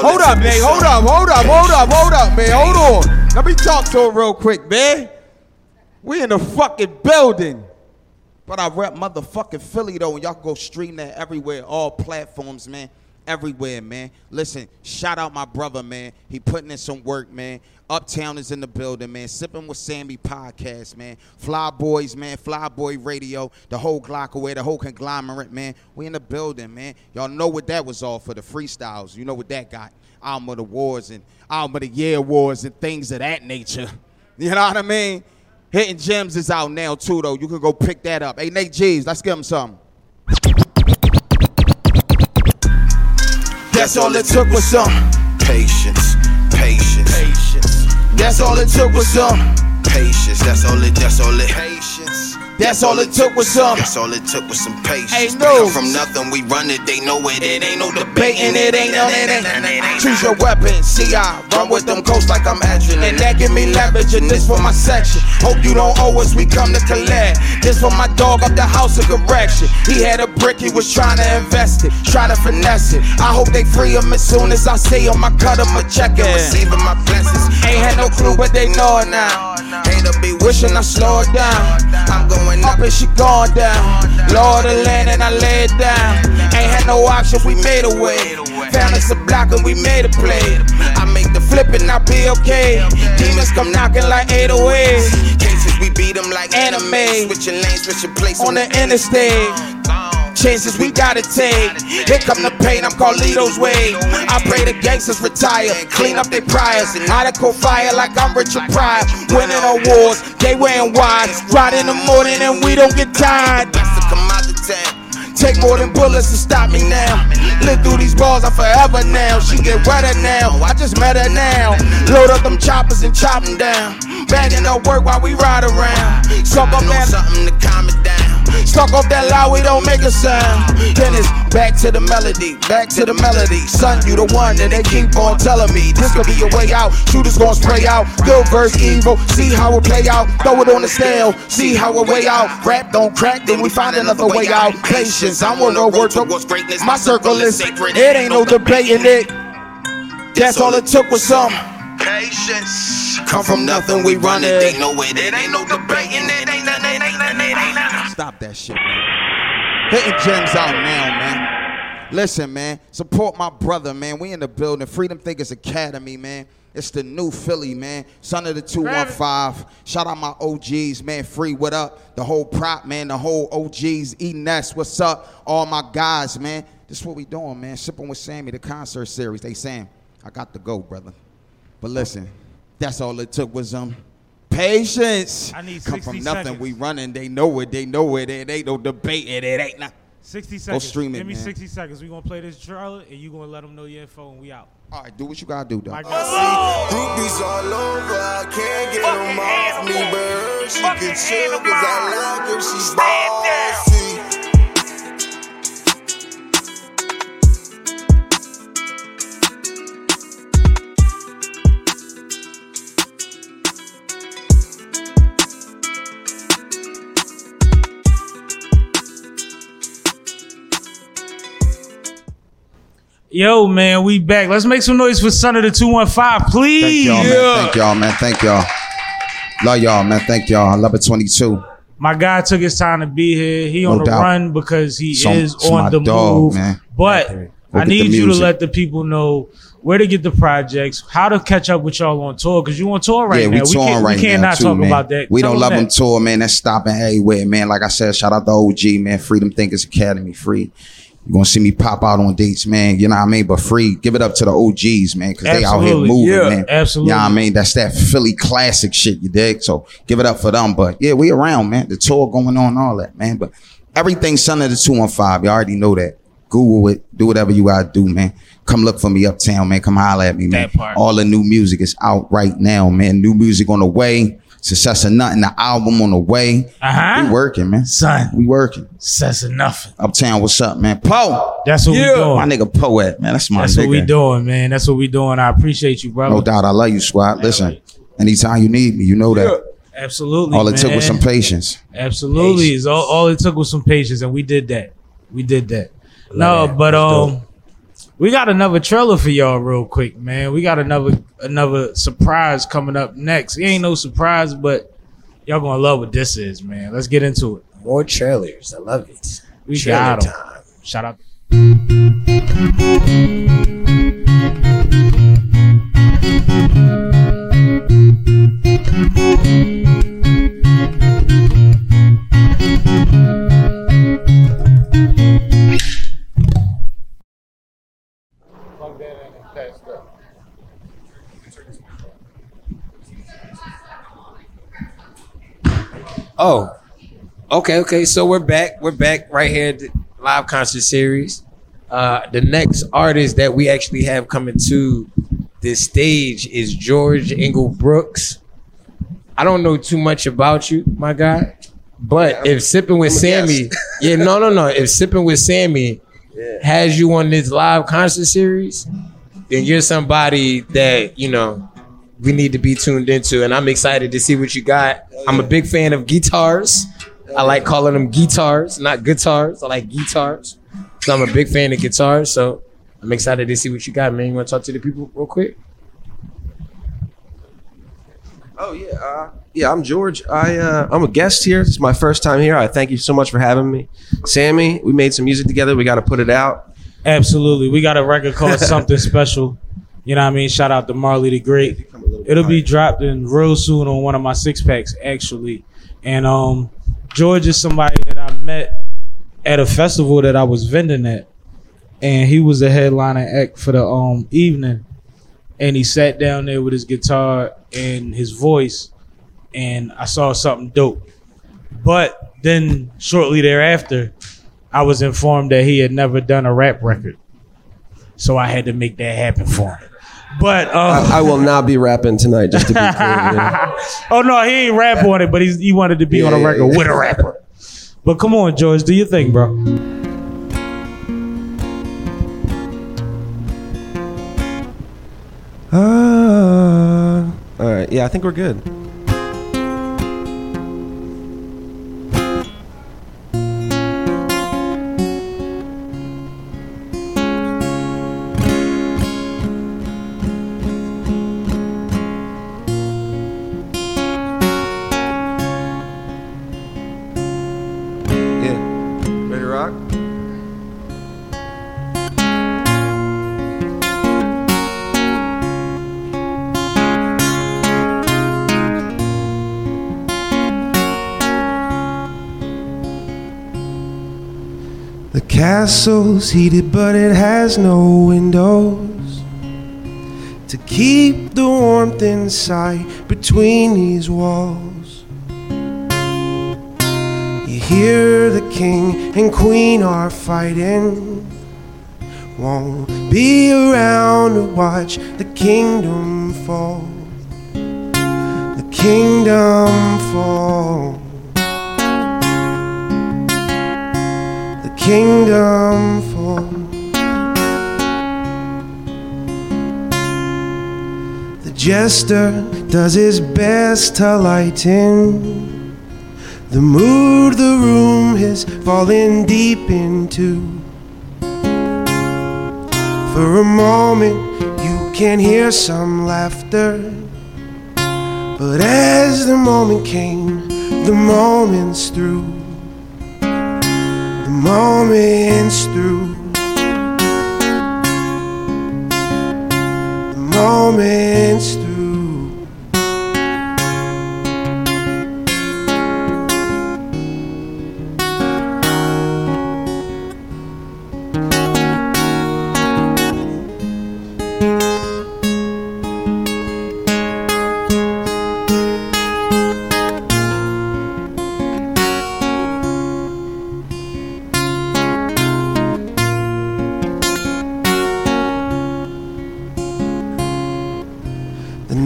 Hold up, man. Hold up, hold up, hold up, hold up, man. Hold on. Let me talk to him real quick, man. We in the fucking building. But I rep motherfucking Philly though, and y'all go stream that everywhere, all platforms, man. everywhere, man. Listen, shout out my brother, man. He putting in some work, man. Uptown is in the building, man. Sipping with Sammy podcast, man. Fly Boys, man. Fly Boy Radio, the whole Glockaway, the whole conglomerate, man. We in the building, man. Y'all know what that was all for the freestyles. You know what that got. Album of the Wars and Album of the Year Awards and things of that nature. You know what I mean? Hitting Gems is out now too, though. You can go pick that up. Hey, Nate G's, let's give him something. That's all it took was some patience, patience, patience. That's all it took was some patience. That's all it. That's all it. Patience. That's all it took was some. That's all it took was some patience. Ain't no- from nothing, we run it. They know it. It ain't no Debating it ain't no it ain't. Choose your weapon. See I run with them coats like I'm adrenaline. And that give me leverage and this for my section. Hope you don't owe us. We come to collect. This for my dog up the house of correction. He had a brick. He was trying to invest it. Try to finesse it. I hope they free him as soon as I see him. I cut him a check and Receiving my blessings. Ain't had no clue, but they know it now. Hater be Wishing I slow it down. I'm going Up and she gone down. Lord the land and I lay it down. Ain't had no option, we made a way. Found us a block and we made a play. I make the flip and I'll be okay. Demons come knocking like 808. Cases we beat them like Anime. Switching lanes, switching places On the interstate. Chances we gotta take. Here come the pain, I'm Carlito's way. I pray the gangsters retire, clean up their priors. Article fire like I'm Richard Pryor. Winning awards, they wearing wide. Ride in the morning and we don't get tired. Best to come out the town. Take more than bullets to stop me now. Live through these bars, I'm forever now. She get wetter now. I just met her now. Load up them choppers and chop them down. Banging up work while we ride around. Suck up that, something to calm it down. Stuck up that loud, we don't make a sound. Then it's back to the melody, back to the melody. Son, you the one, and they keep on telling me this could be your way out. Shooters gonna spray out. Good verse evil, see how it play out. Throw it on the scale, see how it way out. Rap don't crack, then we find another way out. Patience, I'm on the word towards greatness. my circle is sacred. it ain't no debating it. That's all it took was some. Patience. Come from nothing, we run it. They know it. It ain't no debating. It ain't nothing. It ain't nothing. It ain't nothing. Stop that shit, man. Hitting gems out now, man. Listen, man. Support my brother, man. We in the building. Freedom Thinkers Academy, man. It's the new Philly, man. Son of the 215. Shout out my OGs, man. Free, what up? The whole prop, man. The whole OGs. E Ness, what's up? All my guys, man. This is what we doing, man. Sipping with Sammy, the concert series. They saying, I got to go, brother. But listen, that's all it took was um patience. I need Come from nothing, seconds. we running. They know it. They know it. It ain't no debate. It, it ain't not. 60 seconds. Go seconds. stream it, Give me man. 60 seconds. we going to play this trailer, and you going to let them know your info, and we out. All right, do what you gotta do, though. My Groupies all over, I can't get them off me, but her, she can chill cause I like her, she's bossy. Yo, man, we back. Let's make some noise for Son of the 215, please. Thank y'all, man. Thank y'all, man. Thank y'all. Love y'all, man. Thank y'all. I love it 22. My guy took his time to be here. He No on the doubt. run because he Some- is some on my the dog, move. man. But Go I get the need you to let the people know where to get the projects, how to catch up with y'all on tour, because you on tour right yeah, now. we touring can't, right we can't now not too, talk man. about that. We Tell don't love them tour, man. That's stopping everywhere, man. Like I said, shout out to OG, man. Freedom Thinkers Academy, free. You're gonna see me pop out on dates, man. You know what I mean? But free. Give it up to the OGs, man, because they out here moving, Yeah, man. absolutely. You know what I mean? That's that Philly classic shit, you dig? So give it up for them. But yeah, we around, man. The tour going on, all that, man. But everything Son of the 215, you already know that. Google it, do whatever you gotta do, man. Come look for me uptown, man. Come holler at me, man. All the new music is out right now, man. New music on the way. Success or nothing, the album on the way. Uh-huh. We working, man. Son. We working. Success or nothing. Uptown, what's up, man? Poe. That's what we doing. My nigga Poe at, man. That's my That's nigga. what we doing, man. That's what we doing. I appreciate you, brother. No doubt. I love you, squad. Listen, anytime you need me, you know that. Absolutely. All it took was some patience. Absolutely. It's All, all it took was some patience, and we did that. We did that. no, that. but That's um, we got another trailer for y'all real quick, man. We got another another surprise coming up next. It ain't no surprise, but y'all gonna love what this is, man. Let's get into it. More trailers. I love it. We Trailer got 'em. time. Shout out. Oh, okay, okay. So we're back. We're back right here the live concert series. Uh, the next artist that we actually have coming to this stage is George Engel Brooks. I don't know too much about you, my guy, but if sipping with Sammy, yeah, no, no, no. If sipping with Sammy has you on this live concert series, then you're somebody that you know we need to be tuned into, and I'm excited to see what you got. I'm a big fan of guitars. I like calling them guitars, not guitars. I like guitars. So I'm a big fan of guitars. So I'm excited to see what you got, man. You want to talk to the people real quick? Oh yeah, uh, yeah. I'm George. I uh, I'm a guest here. It's my first time here. I thank you so much for having me, Sammy. We made some music together. We got to put it out. Absolutely. We got a record called Something Special. You know what I mean? Shout out to Marley the Great. It'll be dropped in real soon on one of my six packs, actually. And um George is somebody that I met at a festival that I was vending at. And he was the headliner act for the um evening. And he sat down there with his guitar and his voice and I saw something dope. But then shortly thereafter, I was informed that he had never done a rap record. So I had to make that happen for him. But um, I, I will not be rapping tonight. Just to be clear. you know. oh no, he ain't rap on it, but he's, he wanted to be on a Yeah, record yeah. with a rapper. But come on, George, do your thing, bro. Uh, all right. Yeah, I think we're good. Castle's heated, but it has no windows to keep the warmth inside between these walls. You hear the king and queen are fighting. Won't be around to watch the kingdom fall. The kingdom fall. Kingdom fall. The jester does his best to lighten the mood the room has fallen deep into. For a moment, you can hear some laughter. But as the moment came, the moment's through. Moment's through. The moment's through.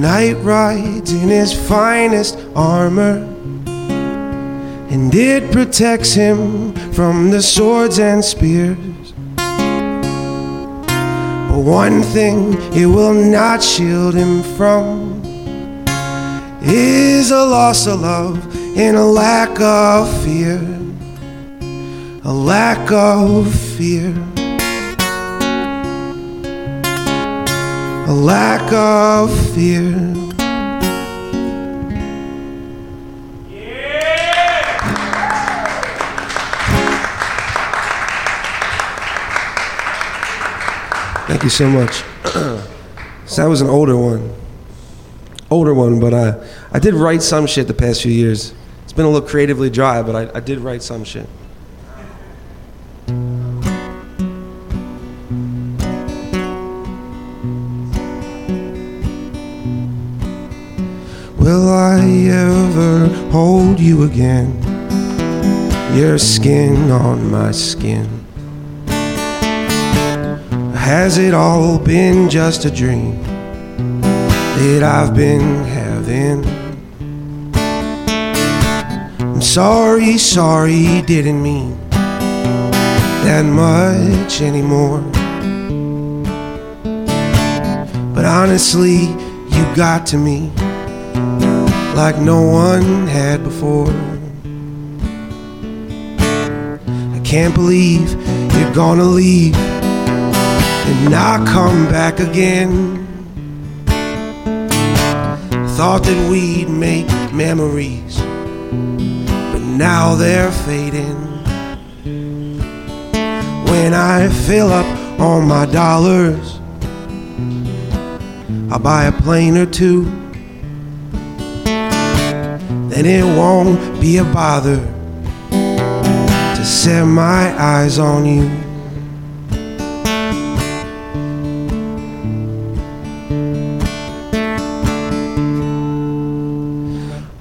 Knight rides in his finest armor, and it protects him from the swords and spears. But one thing it will not shield him from is a loss of love and a lack of fear. A lack of fear. A lack of fear. Yeah. Thank you so much. so that was an older one. Older one, but uh, I did write some shit the past few years. It's been a little creatively dry, but I, I did write some shit. Ever hold you again? Your skin on my skin. Has it all been just a dream that I've been having? I'm sorry, sorry, didn't mean that much anymore. But honestly, you got to me like no one had before. I can't believe you're gonna leave and not come back again. Thought that we'd make memories, but now they're fading. When I fill up all my dollars, I'll buy a plane or two then it won't be a bother to set my eyes on you.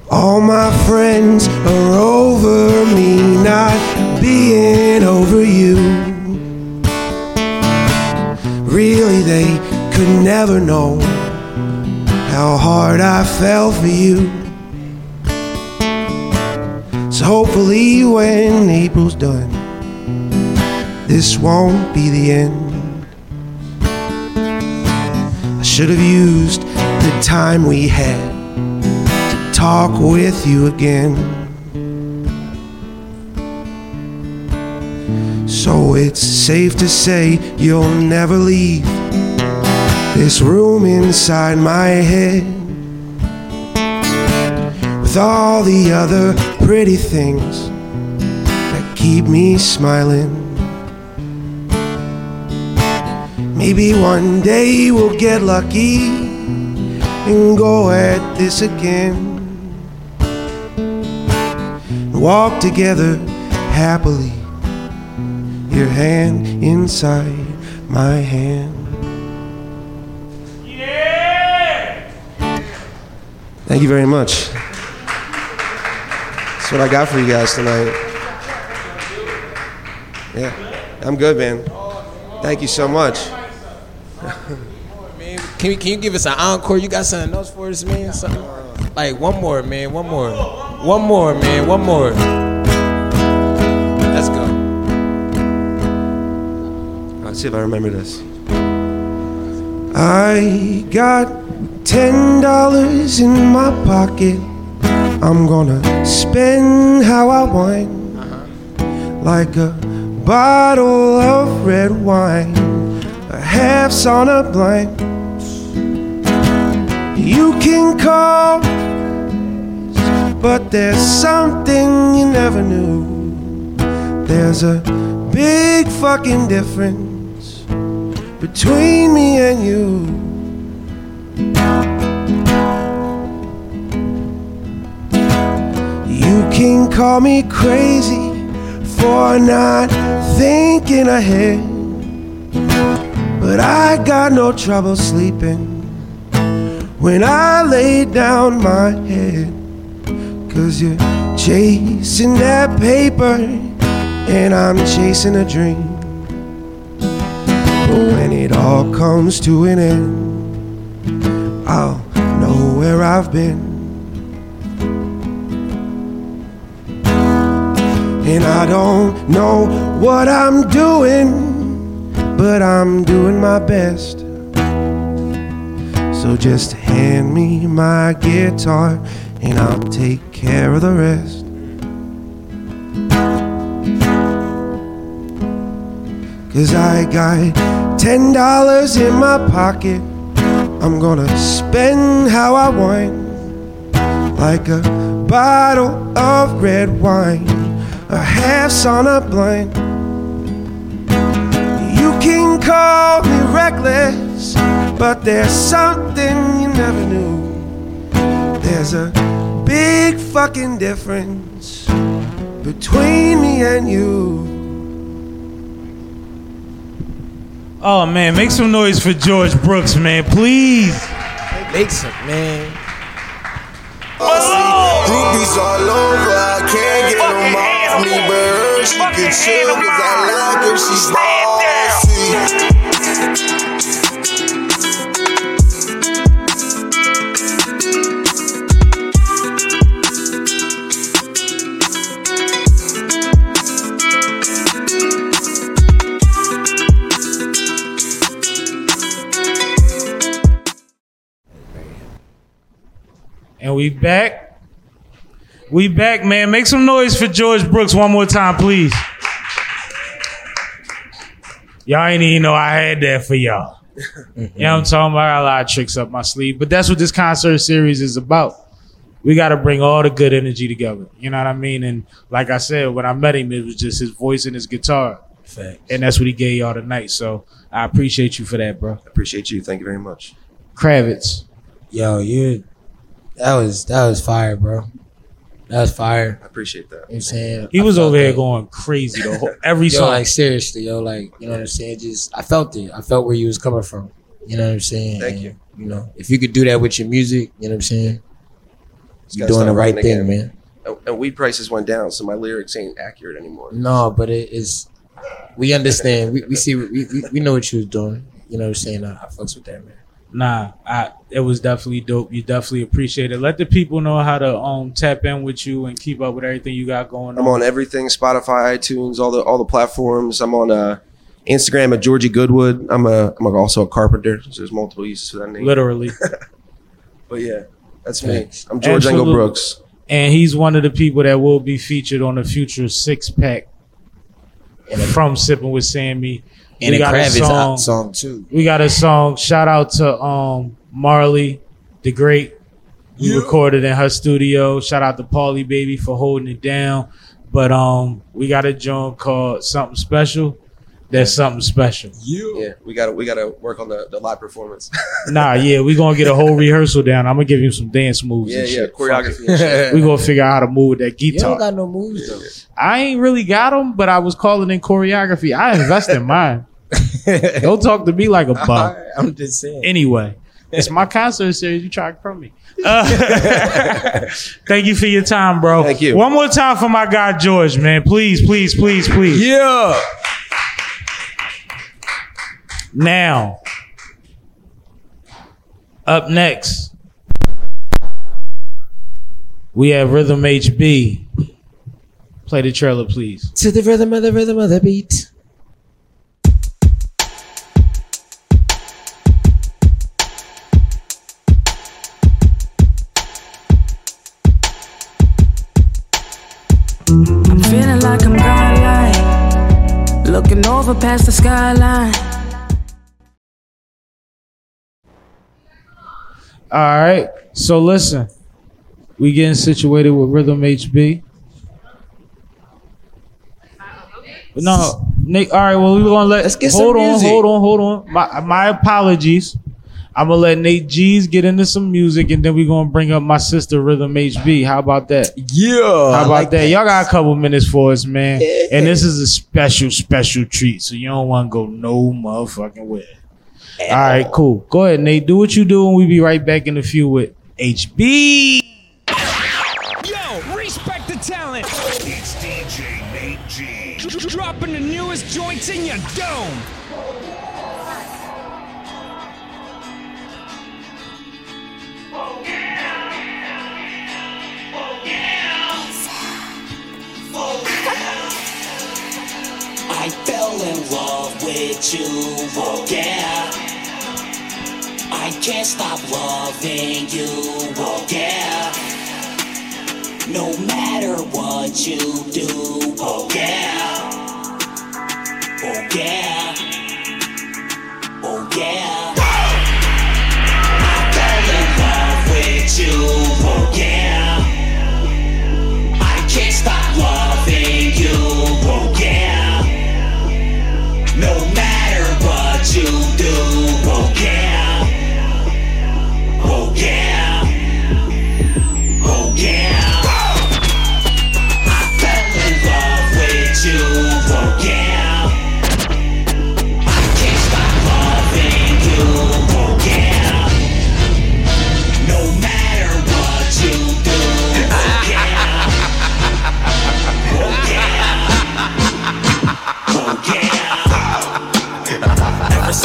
All my friends are over me, not being over you. Really, they could never know how hard I fell for you. So hopefully when April's done, this won't be the end. I should have used the time we had to talk with you again. So it's safe to say you'll never leave this room inside my head with all the other pretty things that keep me smiling. Maybe one day we'll get lucky and go at this again. Walk together happily, your hand inside my hand. Yeah! Thank you very much. What I got for you guys tonight. Yeah, I'm good, man. Thank you so much. Can you, can you give us an encore? You got something else for us, man? Something like one more, man. One more. One more, man. One more. Let's go. Let's see if I remember this. I got ten dollars in my pocket. I'm gonna spend how I want, uh-huh. like a bottle of red wine, a half's on a blind. You can call, but there's something you never knew. There's a big fucking difference between me and you. Can call me crazy for not thinking ahead, but I got no trouble sleeping when I lay down my head. Cause you're chasing that paper, and I'm chasing a dream. But when it all comes to an end, I'll know where I've been. And I don't know what I'm doing, but I'm doing my best. So just hand me my guitar and I'll take care of the rest. Cause I got ten dollars in my pocket. I'm gonna spend how I want, like a bottle of red wine, a half's on a blind. You can call me reckless, but there's something you never knew. There's a big fucking difference between me and you. Oh man, make some noise for George Brooks, man, please. Make some, man. Groupies all over, I can't get them off me, but her, she can chill cause I like her, she's bossy. And we back. We back, man. Make some noise for George Brooks one more time, please. Y'all ain't even know I had that for y'all. You know what I'm talking about? I got a lot of tricks up my sleeve. But that's what this concert series is about. We got to bring all the good energy together. You know what I mean? And like I said, when I met him, it was just his voice and his guitar. And that's what he gave y'all tonight. So I appreciate you for that, bro. Appreciate you. Thank you very much. Kravitz. Yo, you that was that was fire, bro. That was fire. I appreciate that. You know what I'm saying? He I was felt over here going crazy the whole every yo, song. like seriously, yo, like you know what I'm saying. Just I felt it. I felt where you was coming from. You know what I'm saying. Thank And, you. You know, if you could do that with your music, you know what I'm saying. Just You're doing the right writing thing, again. man. And, and weed prices went down, so my lyrics ain't accurate anymore. No, but it is. We understand. We, we see. We, we we know what you was doing. You know what I'm saying. I, I fucks with that, man. Nah, I it was definitely dope. You definitely appreciate it. Let the people know how to um tap in with you and keep up with everything you got going on. I'm on. on everything: Spotify, iTunes, all the all the platforms. I'm on uh, Instagram at Georgie Goodwood. I'm a I'm also a carpenter. So there's multiple uses for that name. Literally. But yeah, that's me. I'm George Engel Brooks. And he's one of the people that will be featured on the future six pack from Sipping with Sammy. And a Kravitz out song, too. We got a song. Shout out to um Marley, the great. We recorded in her studio. Shout out to Paulie Baby for holding it down. But um we got a joint called Something Special. That's something special. You. Yeah, we got to we got to work on the, the live performance. Nah, yeah, we gonna get a whole rehearsal down. I'm gonna give you some dance moves. Yeah, and yeah, shit. choreography and shit. we gonna figure out how to move with that You guitar. don't got no moves though. I ain't really got them, but I was calling in choreography. I invest in mine. Don't talk to me like a bum. I'm just saying. Anyway, it's my concert series. You try to from me. Uh, thank you for your time, bro. Thank you. One more time for my guy George, man. Please, please, please, please. Yeah. Now, up next, we have Rhythm HB. Play the trailer, please. To the rhythm of the rhythm of the beat. Over past the skyline. All right. So listen, we getting situated with Rhythm HB. No, Nick. All right. Well, we gonna let. Let's get hold some on. music. Hold on. Hold on. My my apologies. I'm gonna let Nate G's get into some music, and then we gonna bring up my sister Rhythm HB. How about that? Yeah. How about like that? Y'all got a couple minutes for us, man. And this is a special, special treat, so you don't want to go no motherfucking where. All right, cool. Go ahead, Nate. Do what you do, and we be right back in a few with HB. Yo, respect the talent. It's DJ Nate G. Dropping the newest joints in your dome. I fell in love with you, oh yeah. I can't stop loving you, oh yeah. No matter what you do, oh yeah. Oh yeah. Oh yeah. I fell in love with you, oh yeah.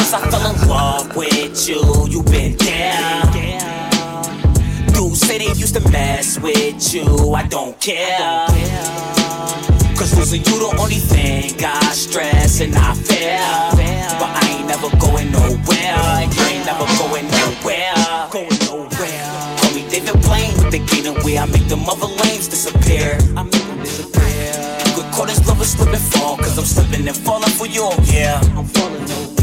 'Cause I fell in love with you, you been down. Dudes say they used to mess with you, I don't care. Cause losing you the only thing I stress and I fear. But I ain't never going nowhere, you ain't never going nowhere. Going nowhere. Call me David Blaine with the kingdom where I make them other lanes disappear. I make them disappear. Could call this love a slip and fall, cause I'm slipping and falling for you, yeah. I'm falling over.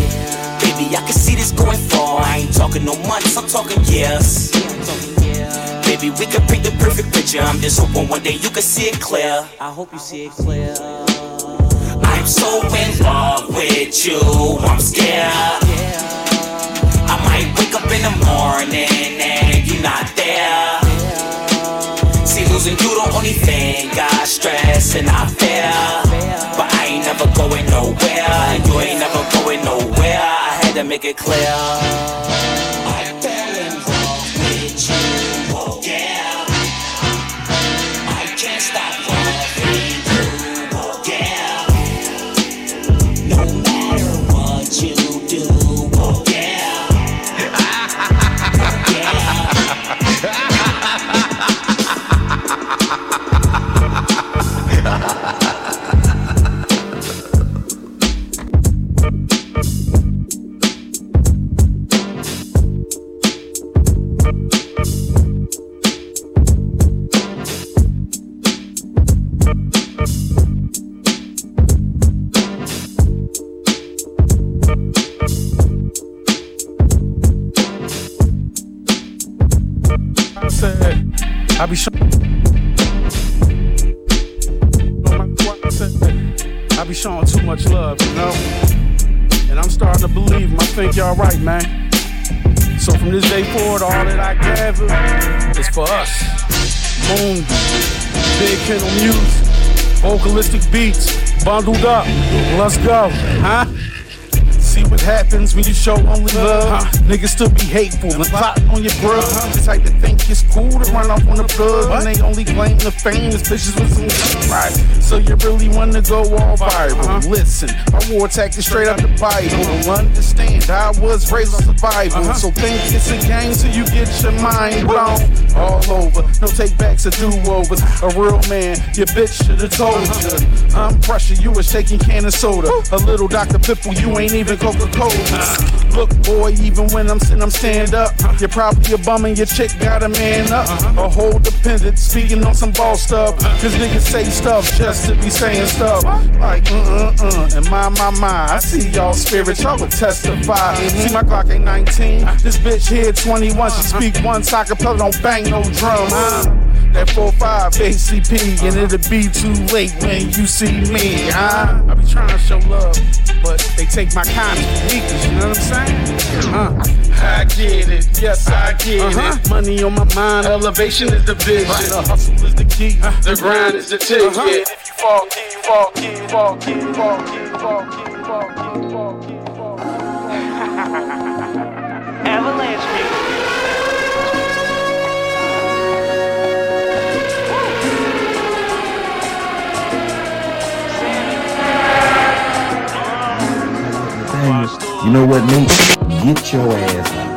Baby, I can see this going far. I ain't talking no months, I'm talking years. Baby, we could paint the perfect picture. I'm just hoping one day you can see it clear. I hope you see it clear. I'm so in love with you, I'm scared. I might wake up in the morning and you're not there. See, losing you the only thing I stress and I fear. But I ain't never going nowhere, and you ain't never going nowhere. I had to make it clear. 'Em. I think y'all right, man. So from this day forward, all that I gather is for us. Moon, Big Kennel Music, vocalistic beats, bundled up. Let's go, huh? Happens when you show only love. Niggas still be hateful and plotting on your bro. The type to think it's cool to run off on the plug when they only claim the fame is bitches with some right. So you really wanna go all uh-huh. viral? Listen, my war tactic straight out the Bible. Uh-huh. Understand, I was raised on survival. Uh-huh. So think it's a game till you get your mind blown all over. No take backs or do overs. A real man, your bitch should have told you. I'm pressure, you a shaking can of soda. A little Dr. Pipple, you ain't even Coca Cola. Look, boy, even when I'm sitting, I'm stand up. You're probably a bum and your chick got a man up. A whole dependent, speaking on some ball stuff. Cause niggas say stuff just to be saying stuff. Like, uh uh uh. And my, my, my, I see y'all spirits, y'all would testify. See, my clock ain't 19. This bitch here 21. She speak one soccer don't bang no drum. Huh? That 4-5 ACP, and uh-huh. it'll be too late when you see me, huh? I be trying to show love, but they take my kindness for weakness, you know what I'm saying? Uh, I get it, yes, I get it. Uh-huh. Money on my mind, elevation is the vision. The hustle is the key, the grind is the ticket. If you fall, key, fall, key, fall, key, fall, key, fall, key, fall, key, You know what, Nate? Get your ass out.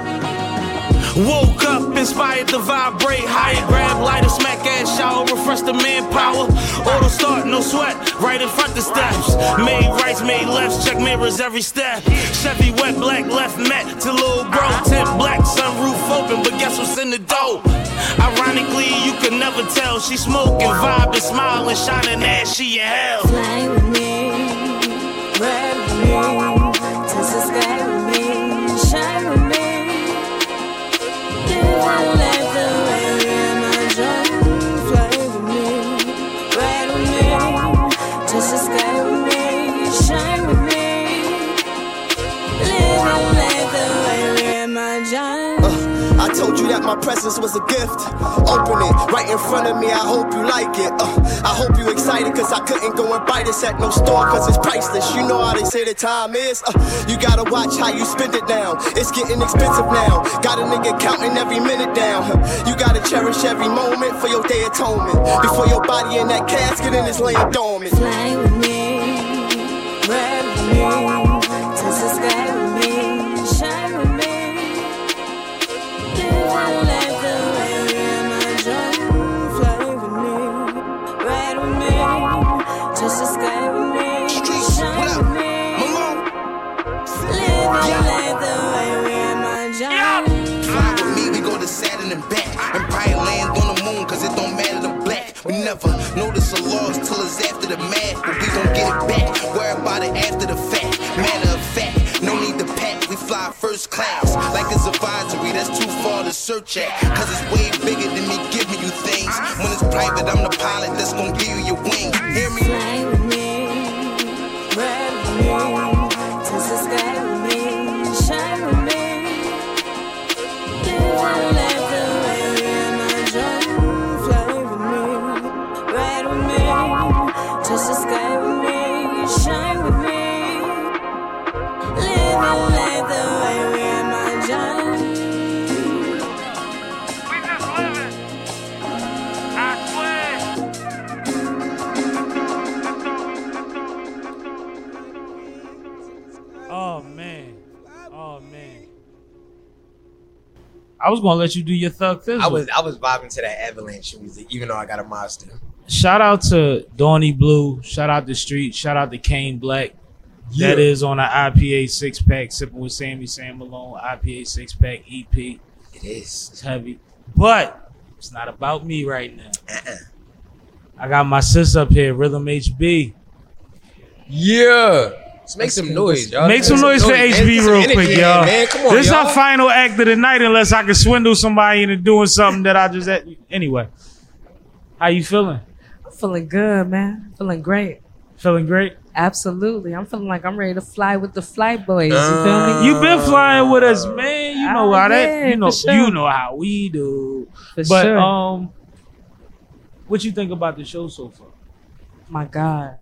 Woke up inspired to vibrate higher, grab lighter, smack ass shower, refresh the manpower. Auto start, no sweat, right in front the steps. Made rights, made lefts, check mirrors every step. Chevy wet, black, left met to little bro. Tint black, sunroof open, but guess what's in the dough? Ironically, you could never tell. She smoking, vibing, smiling, shining ass, she in hell. Fly with me, ride with me, that my presence was a gift. Open it right in front of me. I hope you like it. Uh, I hope you excited cause I couldn't go and buy this at no store cause it's priceless. You know how they say the time is. Uh, you gotta watch how you spend it now. It's getting expensive now. Got a nigga counting every minute down. You gotta cherish every moment for your day atonement. Before your body in that casket and it's laying dormant. Fly with me, ride with me, We never notice a loss till it's after the math, but we gon' get it back. Worry about it after the fact. Matter of fact, no need to pack. We fly first class like it's advisory. That's too far to search at, cause it's way bigger than me giving you things. When it's private, I'm the pilot that's gon' give you your wing. Hear me? Fly with me, ride with me, I was gonna let you do your thug fizzle. I was I was vibing to that avalanche music, even though I got a monster. Shout out to Dawny Blue. Shout out to Street. Shout out to Kane Black. Yeah. That is on an IPA six pack. Sipping with Sammy Sam Malone. IPA six pack EP. It is. It's heavy, but it's not about me right now. Uh-uh. I got my sis up here, Rhythm HB. Yeah. Let's make some noise, y'all. Make some noise for. HB real quick, in, y'all. Man, come on, this is our final act of the night, unless I can swindle somebody into doing something that I just at. Anyway, how you feeling? I'm feeling good, man. Feeling great. Feeling great. Absolutely. I'm feeling like I'm ready to fly with the flight boys. You feel me? You been flying with us, man. You know how that. You know. sure. You know how we do. For but sure. um, what you think about the show so far? My God.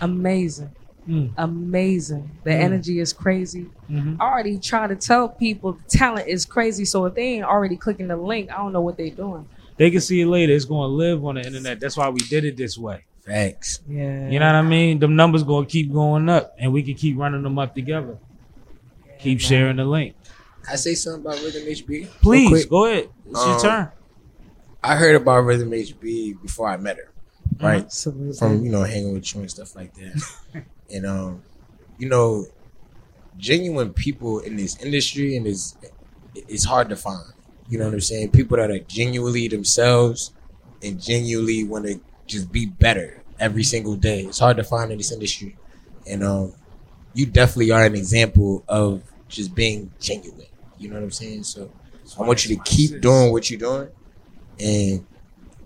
Amazing. Mm. Amazing. The Mm. energy is crazy. Mhm. I already try to tell people the talent is crazy. So if they ain't already clicking the link, I don't know what they doing. They can see it later. It's going to live on the internet. That's why we did it this way. Thanks. Yeah. You know what I mean? Them numbers going to keep going up, and we can keep running them up together. keep sharing the link. I say something about Rhythm HB? Please go ahead. It's your Um, turn. I heard about Rhythm HB before I met her, right? Absolutely. From you know hanging with you and stuff like that, and um, you know, genuine people in this industry and is it's hard to find. You know what I'm saying? People that are genuinely themselves and genuinely want to just be better every single day. It's hard to find in this industry, and um, you definitely are an example of just being genuine. You know what I'm saying? So I want you to keep doing what you're doing and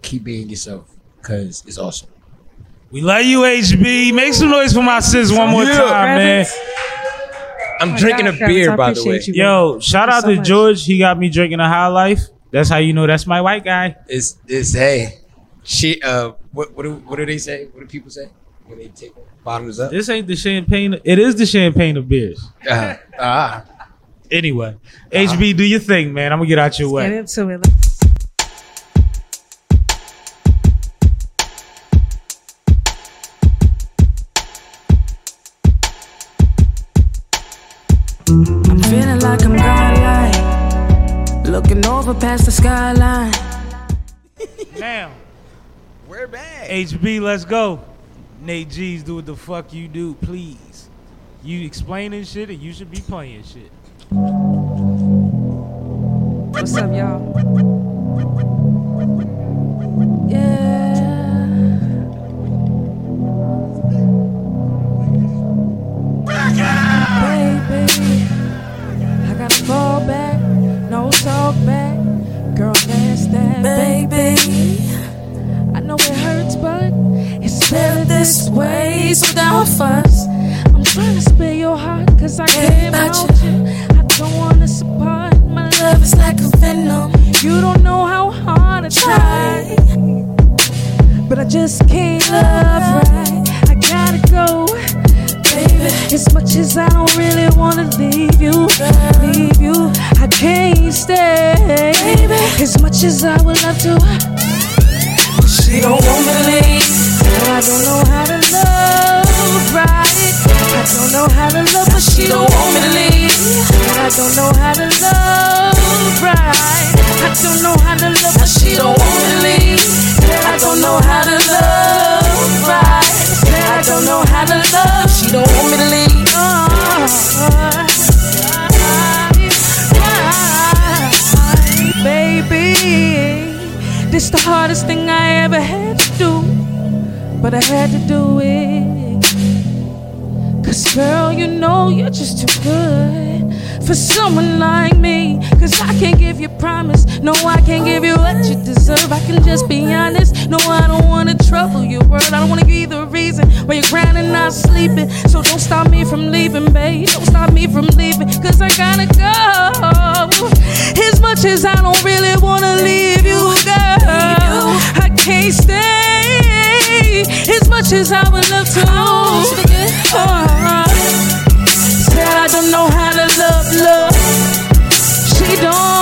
keep being yourself because it's awesome. We love you, HB. Make some noise for my sis one more Yeah. time, man. I'm my drinking God, a beer, I by the way. you, Yo, shout you out so to much. George. He got me drinking a high life. That's how you know that's my white guy. It's it's hey, she uh, what what do, what do they say? What do people say when they take bottoms up? This ain't the champagne. It is the champagne of beers. Uh, ah, Anyway, HB, do your thing, man. I'm gonna get out your Get way. into it. Over past the skyline. Now, we're back. HB, let's go. Nate G's, do what the fuck you do, please. You explaining shit, and you should be playing shit. What's up, y'all? Yeah. Baby, I gotta fall back, no talk back. That, baby. I know it hurts, but it's better this way. So don't fuss. I'm trying to spare your heart, cause I care about you. I don't wanna support My love is like a venom. You don't know how hard I try. But I just can't love right. I gotta go. As much as I don't really wanna leave you, leave you, I can't stay. Baby, as much as I would love to, she don't want me to leave. No, I don't know how to love right. I don't know how to love, but she don't want me to leave. I don't know how to love right. I don't know how to love, but she don't want me to leave. I don't know how but I had to do it. Cause girl, you know you're just too good for someone like me. Cause I can't give you promise. No, I can't give you what you deserve. I can just be honest. No, I don't wanna trouble your world. I don't wanna be the reason why you're and not sleeping. So don't stop me from leaving, babe. Don't stop me from leaving. Cause I gotta go. As much as I don't really wanna leave you, girl. I can't stay. As much as I would love to. Oh, Said I don't know how to love, love. She don't,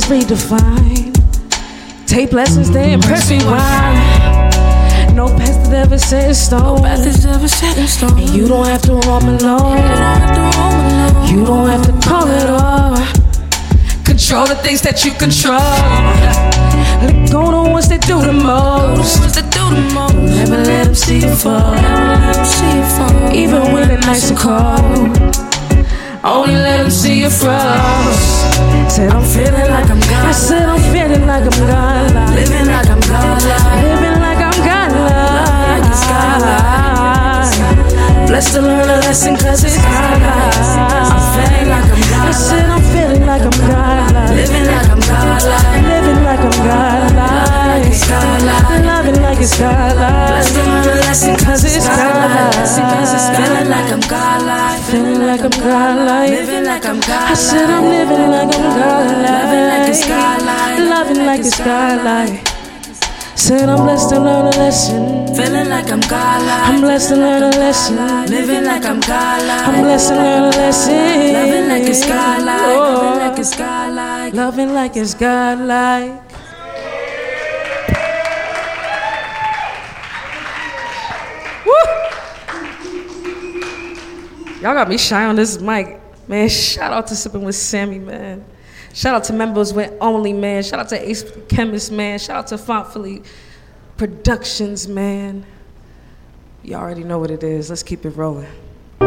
always redefine. Take lessons, they impress me. Why? No past that ever set in stone. No path is ever set in stone. And you don't have to roam alone. You don't have to call it off. Control the things that you control. Let go the ones that do the most. Never let them see you fall. Even when it's nice and cold. Only let them see you frost. Said I'm feeling like I'm God. I said I'm feeling like I'm God. Living like I'm God. Living like I'm God. Blessed to learn a lesson cause it's God. I'm feeling like I'm God. I said I'm feeling like I'm God. Living like I'm God. Living like I'm God. Loving like it's God. Blessed learn a lesson cause it's God. Feeling like I'm God. Feeling like I'm God. Living like I'm God. I said I'm living like I'm God. Loving like it's God. Loving like it's God. Said I'm blessed to learn a lesson. Feeling like I'm God. I'm blessed to learn a lesson. Living like I'm God. I'm blessed to learn a lesson. Loving like it's God. Oh. Loving like it's God. Loving like it's God. Like. Y'all got me shy on this mic. Man, shout out to Sipping with Sammy, man. Shout out to members with Only, man. Shout out to Ace Chemist, man. Shout out to Phant Philly Productions, man. You already know what it is. Let's keep it rolling. I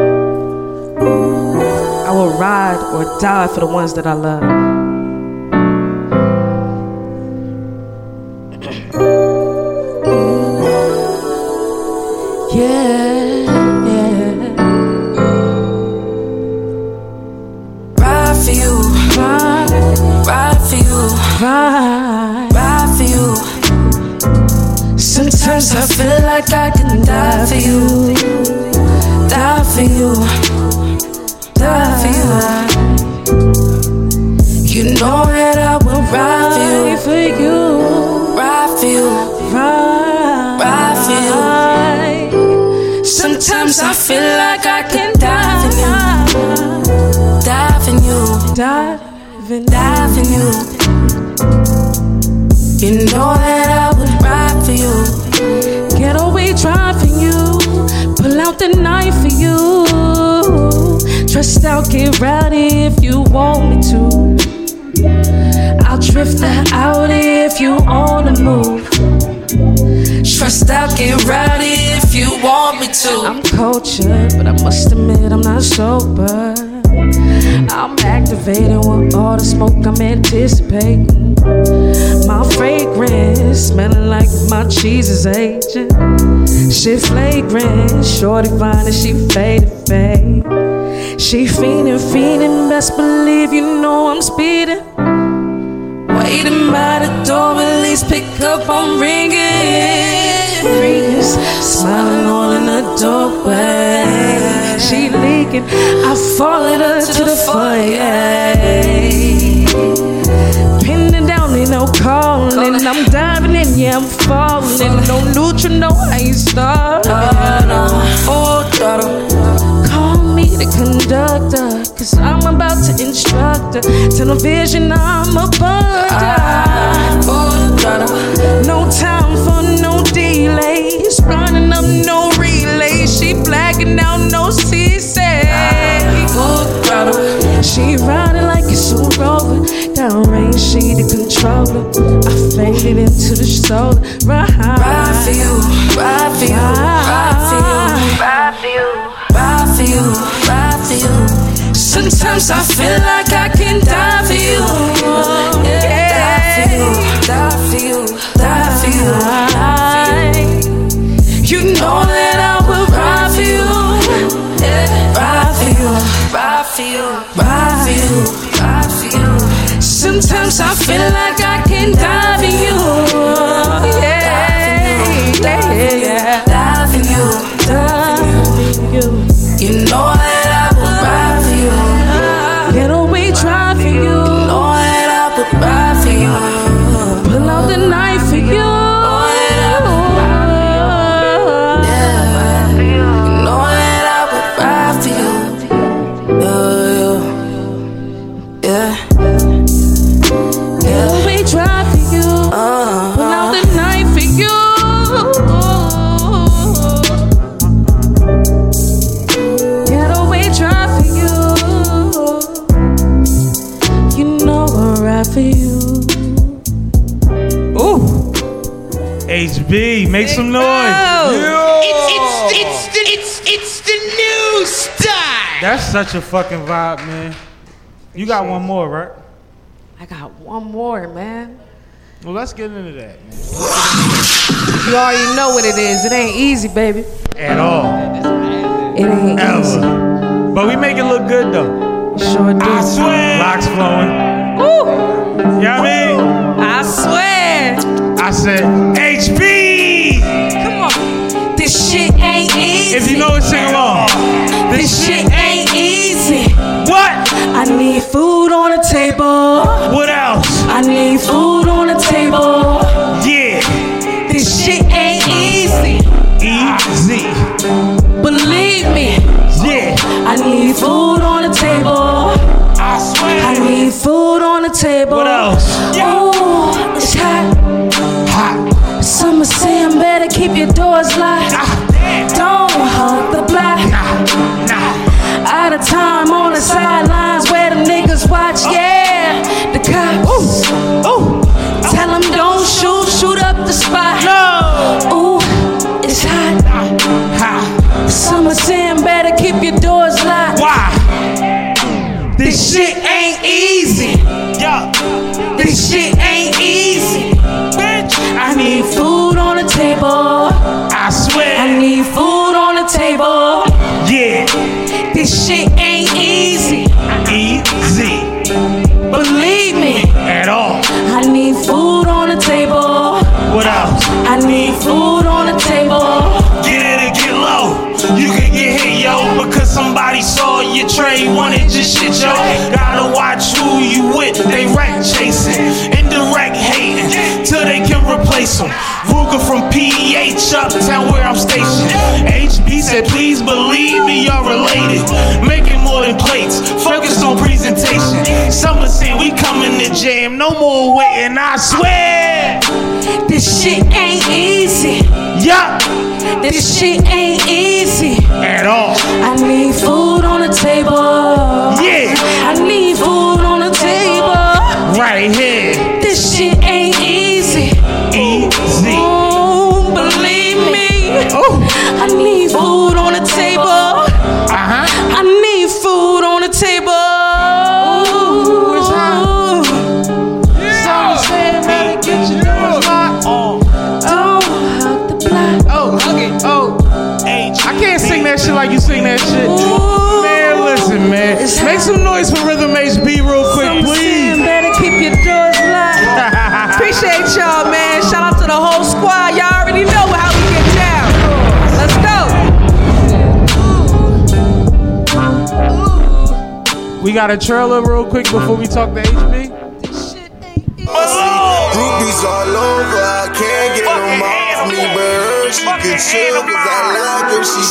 will ride or die for the ones that I love. You. ride. For you. Sometimes I feel like I can die for you. Die for you. Die for you. You know that I will ride for you. Ride for you. Ride for you. Ride, for you. Sometimes I feel like I can die for you. Die for you. Die for you. You know that I would ride for you. Get drive for you. Pull out the knife for you. Trust out, get rowdy if you want me to. I'll drift the out if you on the move. Trust out, get rowdy if you want me to. I'm cultured, but I must admit I'm not sober. I'm activated with all the smoke I'm anticipating. My fragrance smelling like my cheese is aging. Shit flagrant, shorty fine and she faded fade. She fiending, fiending, best believe you know I'm speeding. Waiting by the door, at least pick up, I'm ringing. Freeze, smiling all in the doorway. She leaking, I followed her to the foyer. Pinning down, ain't no calling. I'm diving in, yeah, I'm falling. No neutral, no, I ain't starting. Daughter. Call me the conductor, cause I'm about to instruct her. Tunnel vision, I'm a bunder. Ah, no time for no delays. Running up no. She blacking out no C-say. She riding like it's a rover. Down range, she the controller. I faded into the shoulder. Ride, Ride for you, ride for you, ride for you, ride for you, ride for you, ride for you. Sometimes I feel like I can die for you. Ride for you, for you. Sometimes I feel like I can die That's such a fucking vibe, man. You got one more, right? I got one more, man. Well, let's get into that, man. You already know what it is. It ain't easy, baby. At all. It ain't easy. But we make it look good, though. Sure do. I swear. Locks flowing. Woo! You know what I mean? I swear. I said, HB! Come on. This shit ain't easy. If you know it, sing along. This shit them. Ruger from PEH uptown where I'm stationed. HB said, please believe me, you're related. Making more than plates, focus on presentation. Summer saying we coming to jam, no more waiting, I swear. This shit ain't easy. Yup. This shit ain't easy at all. I need food on the table. We got a trailer real quick before we talk to HB. Groupies all over, I can't get them off me, but her, she can chill cause I like her, she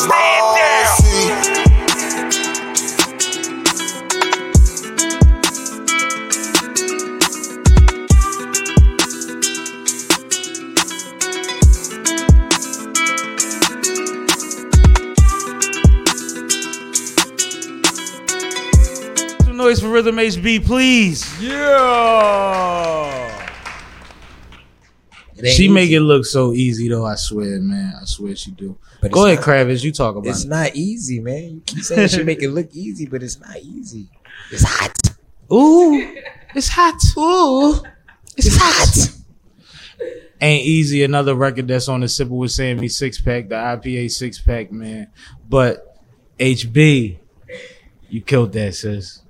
Rhythm HB, please. Yeah. She make it look so easy though. I swear, man. I swear she do. But Go ahead, not- Kravis. You talk about It's it. not easy, man. You keep saying she make it look easy, but it's not easy. It's hot. Ooh, it's hot. Ooh, it's, hot. Ain't easy. Another record that's on the Sipper with Sammy six pack, the IPA six pack, man. But HB, you killed that, sis.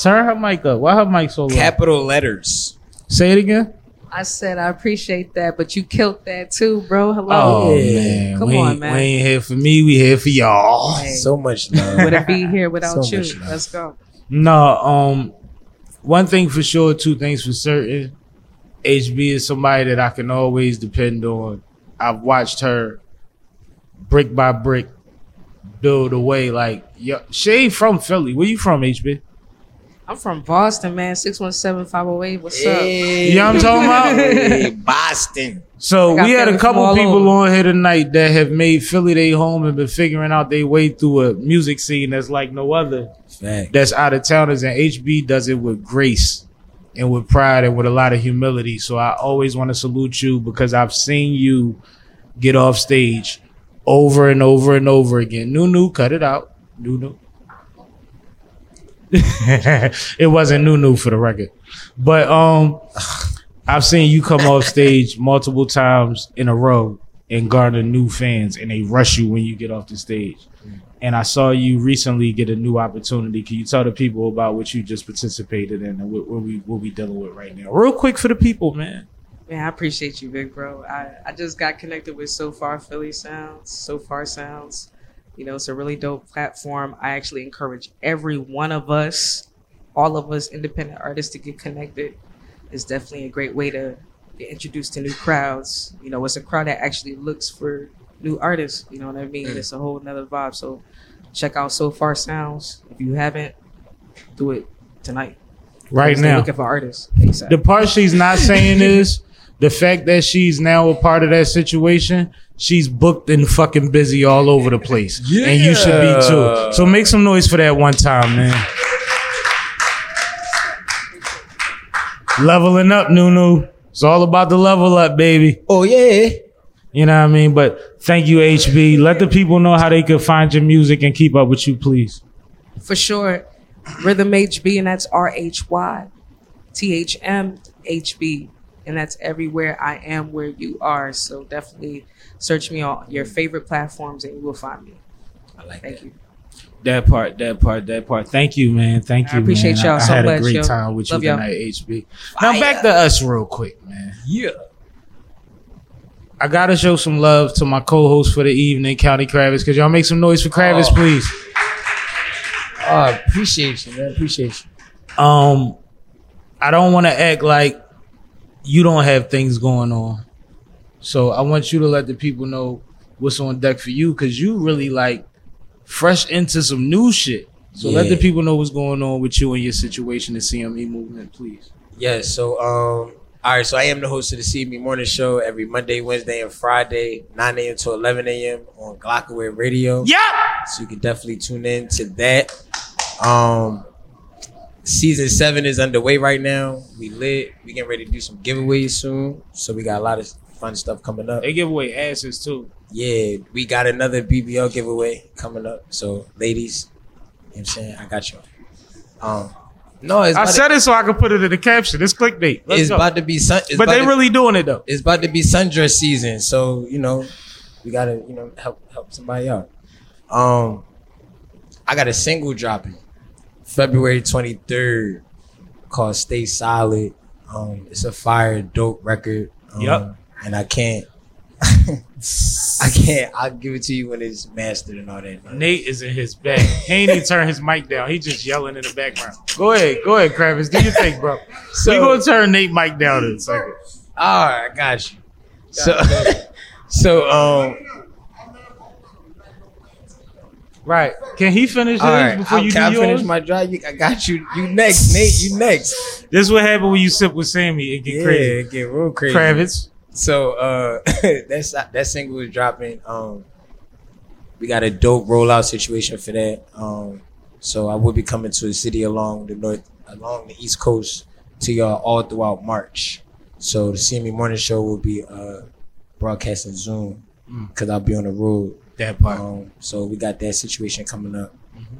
Turn her mic up. Why her mic so low? Capital letters. Say it again. I said I appreciate that, but you killed that too, bro. Hello. Oh man, Come we, on, ain't, man. we ain't here for me. We here for y'all. So much love. Would it be here without So you? much love. Let's go. No, um, one thing for sure, two things for certain. HB is somebody that I can always depend on. I've watched her brick by brick build away. Like, yo, she ain't from Philly. Where you from, HB? I'm from Boston, man. 617-508. What's up? You know what I'm talking about? Hey, Boston. So I we had a couple people over. on here tonight that have made Philly their home and been figuring out their way through a music scene that's like no other. Fact. That's out of towners, and HB does it with grace and with pride and with a lot of humility. So I always want to salute you because I've seen you get off stage over and over and over again. Nunu, cut it out. Nunu. it wasn't new new for the record, but um, I've seen you come off stage multiple times in a row and garner new fans, and they rush you when you get off the stage. And I saw you recently get a new opportunity. Can you tell the people about what you just participated in and what, what we what we dealing with right now, real quick for the people, man? Man, I appreciate you, big bro. I, I just got connected with Sofar Philly Sounds, Sofar Sounds. You know, it's a really dope platform. I actually encourage every one of us, all of us independent artists to get connected. It's definitely a great way to get introduced to new crowds. You know, it's a crowd that actually looks for new artists. You know what I mean? It's a whole nother vibe. So check out Sofar Sounds. If you haven't, do it tonight. Right now. looking for artists. ASAP. The part she's not saying is the fact that she's now a part of that situation. She's booked and fucking busy all over the place, and you should be too. So make some noise for that one time, man. Leveling up, Nunu. It's all about the level up, baby. Oh yeah. You know what I mean? But thank you, HB. Let the people know how they could find your music and keep up with you, please. for sure. Rhythm HB, and that's R H Y T H M H B, and that's everywhere I am where you are. So definitely search me on your favorite platforms, and you will find me. I like Thank you. That part, that part, that part. Thank you, man. Thank I you. I appreciate man. y'all I, so I had much, a great yo. time with Love you y'all. tonight, HB. Now back to us real quick, man. Yeah. I gotta show some love to my co-host for the evening, County Kravis. Could y'all make some noise for Kravis, Oh. please? Oh, I appreciate you, man. Appreciate you. Um, I don't want to act like you don't have things going on. So I want you to let the people know what's on deck for you because you really like fresh into some new shit. So let the people know what's going on with you and your situation, the CME movement, please. Yeah, so um All right, so I am the host of the CME Morning Show every Monday, Wednesday, and Friday, 9 a.m. to 11 a.m. on Glockaway Radio. Yeah. So you can definitely tune in to that. Um, season seven is underway right now. We lit. We getting ready to do some giveaways soon. So we got a lot of fun stuff coming up. They give away asses too. Yeah, we got another BBL giveaway coming up. So ladies, you know what I'm saying? I got you. Um, no, it's I said to, it so I could put it in the caption. It's clickbait. Let's it's go. about to be sun. it's but they to- really doing it though. It's about to be sundress season, so you know we gotta you know help help somebody out. Um, I got a single dropping February twenty third called "Stay Solid." Um, it's a fire dope record. Um, Yup. And I can't. I can't. I'll give it to you when it's mastered and all that. Nate is in his bag. He ain't even turn his mic down. He just yelling in the background. Go ahead, go ahead, Kravis. Do your thing, bro. So- we gonna turn Nate mic down in a second. All right, I got you. So, so um, right. Can he finish all his right. before I'll- you can I do yours? finish my drive? I got you. You next, Nate. You next. This is what happened when you sip with Sammy. It get Yeah, crazy. it get real crazy. Kravitz. So uh that's that single is dropping. Um we got a dope rollout situation for that. Um so I will be coming to a city along the north along the east coast to y'all all throughout March. So the CME Morning Show will be uh broadcasting Zoom Mm. because I'll be on the road. That part. Um, so we got that situation coming up.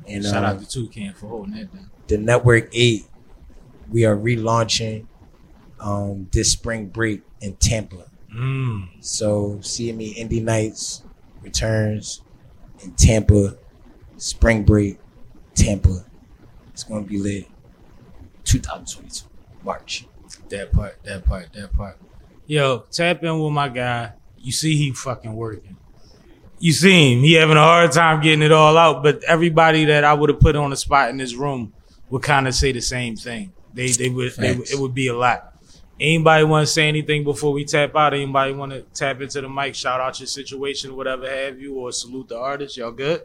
And Shout uh, out to Toucan for holding that down. the network eight we are relaunching um this spring break in tampa Mm. so cme indie nights returns in tampa spring break tampa it's going to be lit 2022 march That part, that part, that part. Yo, tap in with my guy. You see he fucking working. You see him. He having a hard time getting it all out, but everybody that I would have put on the spot in this room would kind of say the same thing. They they would they, Facts. it would be a lot. Anybody want to say anything before we tap out? Anybody want to tap into the mic, shout out your situation, whatever have you, or salute the artist? Y'all good?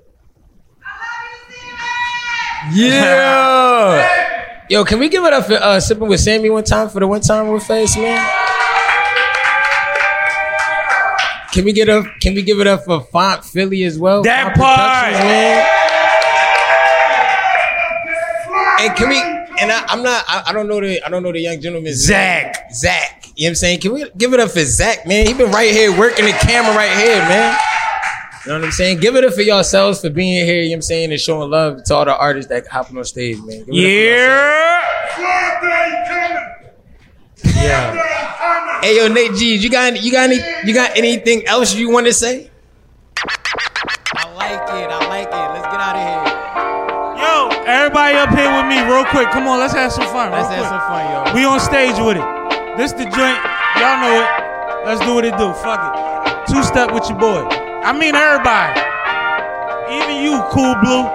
yeah yo can we give it up for uh sipping with sammy one time for the one time with face man can we get up can we give it up for Phant Philly as well That Phant part! Man. and can we and I, I'm not I, I don't know the I don't know the young gentleman's Zach. Zach. You know what I'm saying? Can we give it up for Zach, man? He been right here working the camera right here, man. You know what I'm saying? Give it up for yourselves for being here, you know what I'm saying, and showing love to all the artists that hopping on stage, man. Give it up for. Yeah. Hey yo, Nate G, you got you got any you got anything else you want to say? Everybody up here with me, real quick. Come on, let's have some fun. Let's have quick. some fun, yo. We on stage with it. This the joint. Y'all know it. Let's do what it do. Fuck it. Two step with your boy. I mean everybody. Even you, cool blue.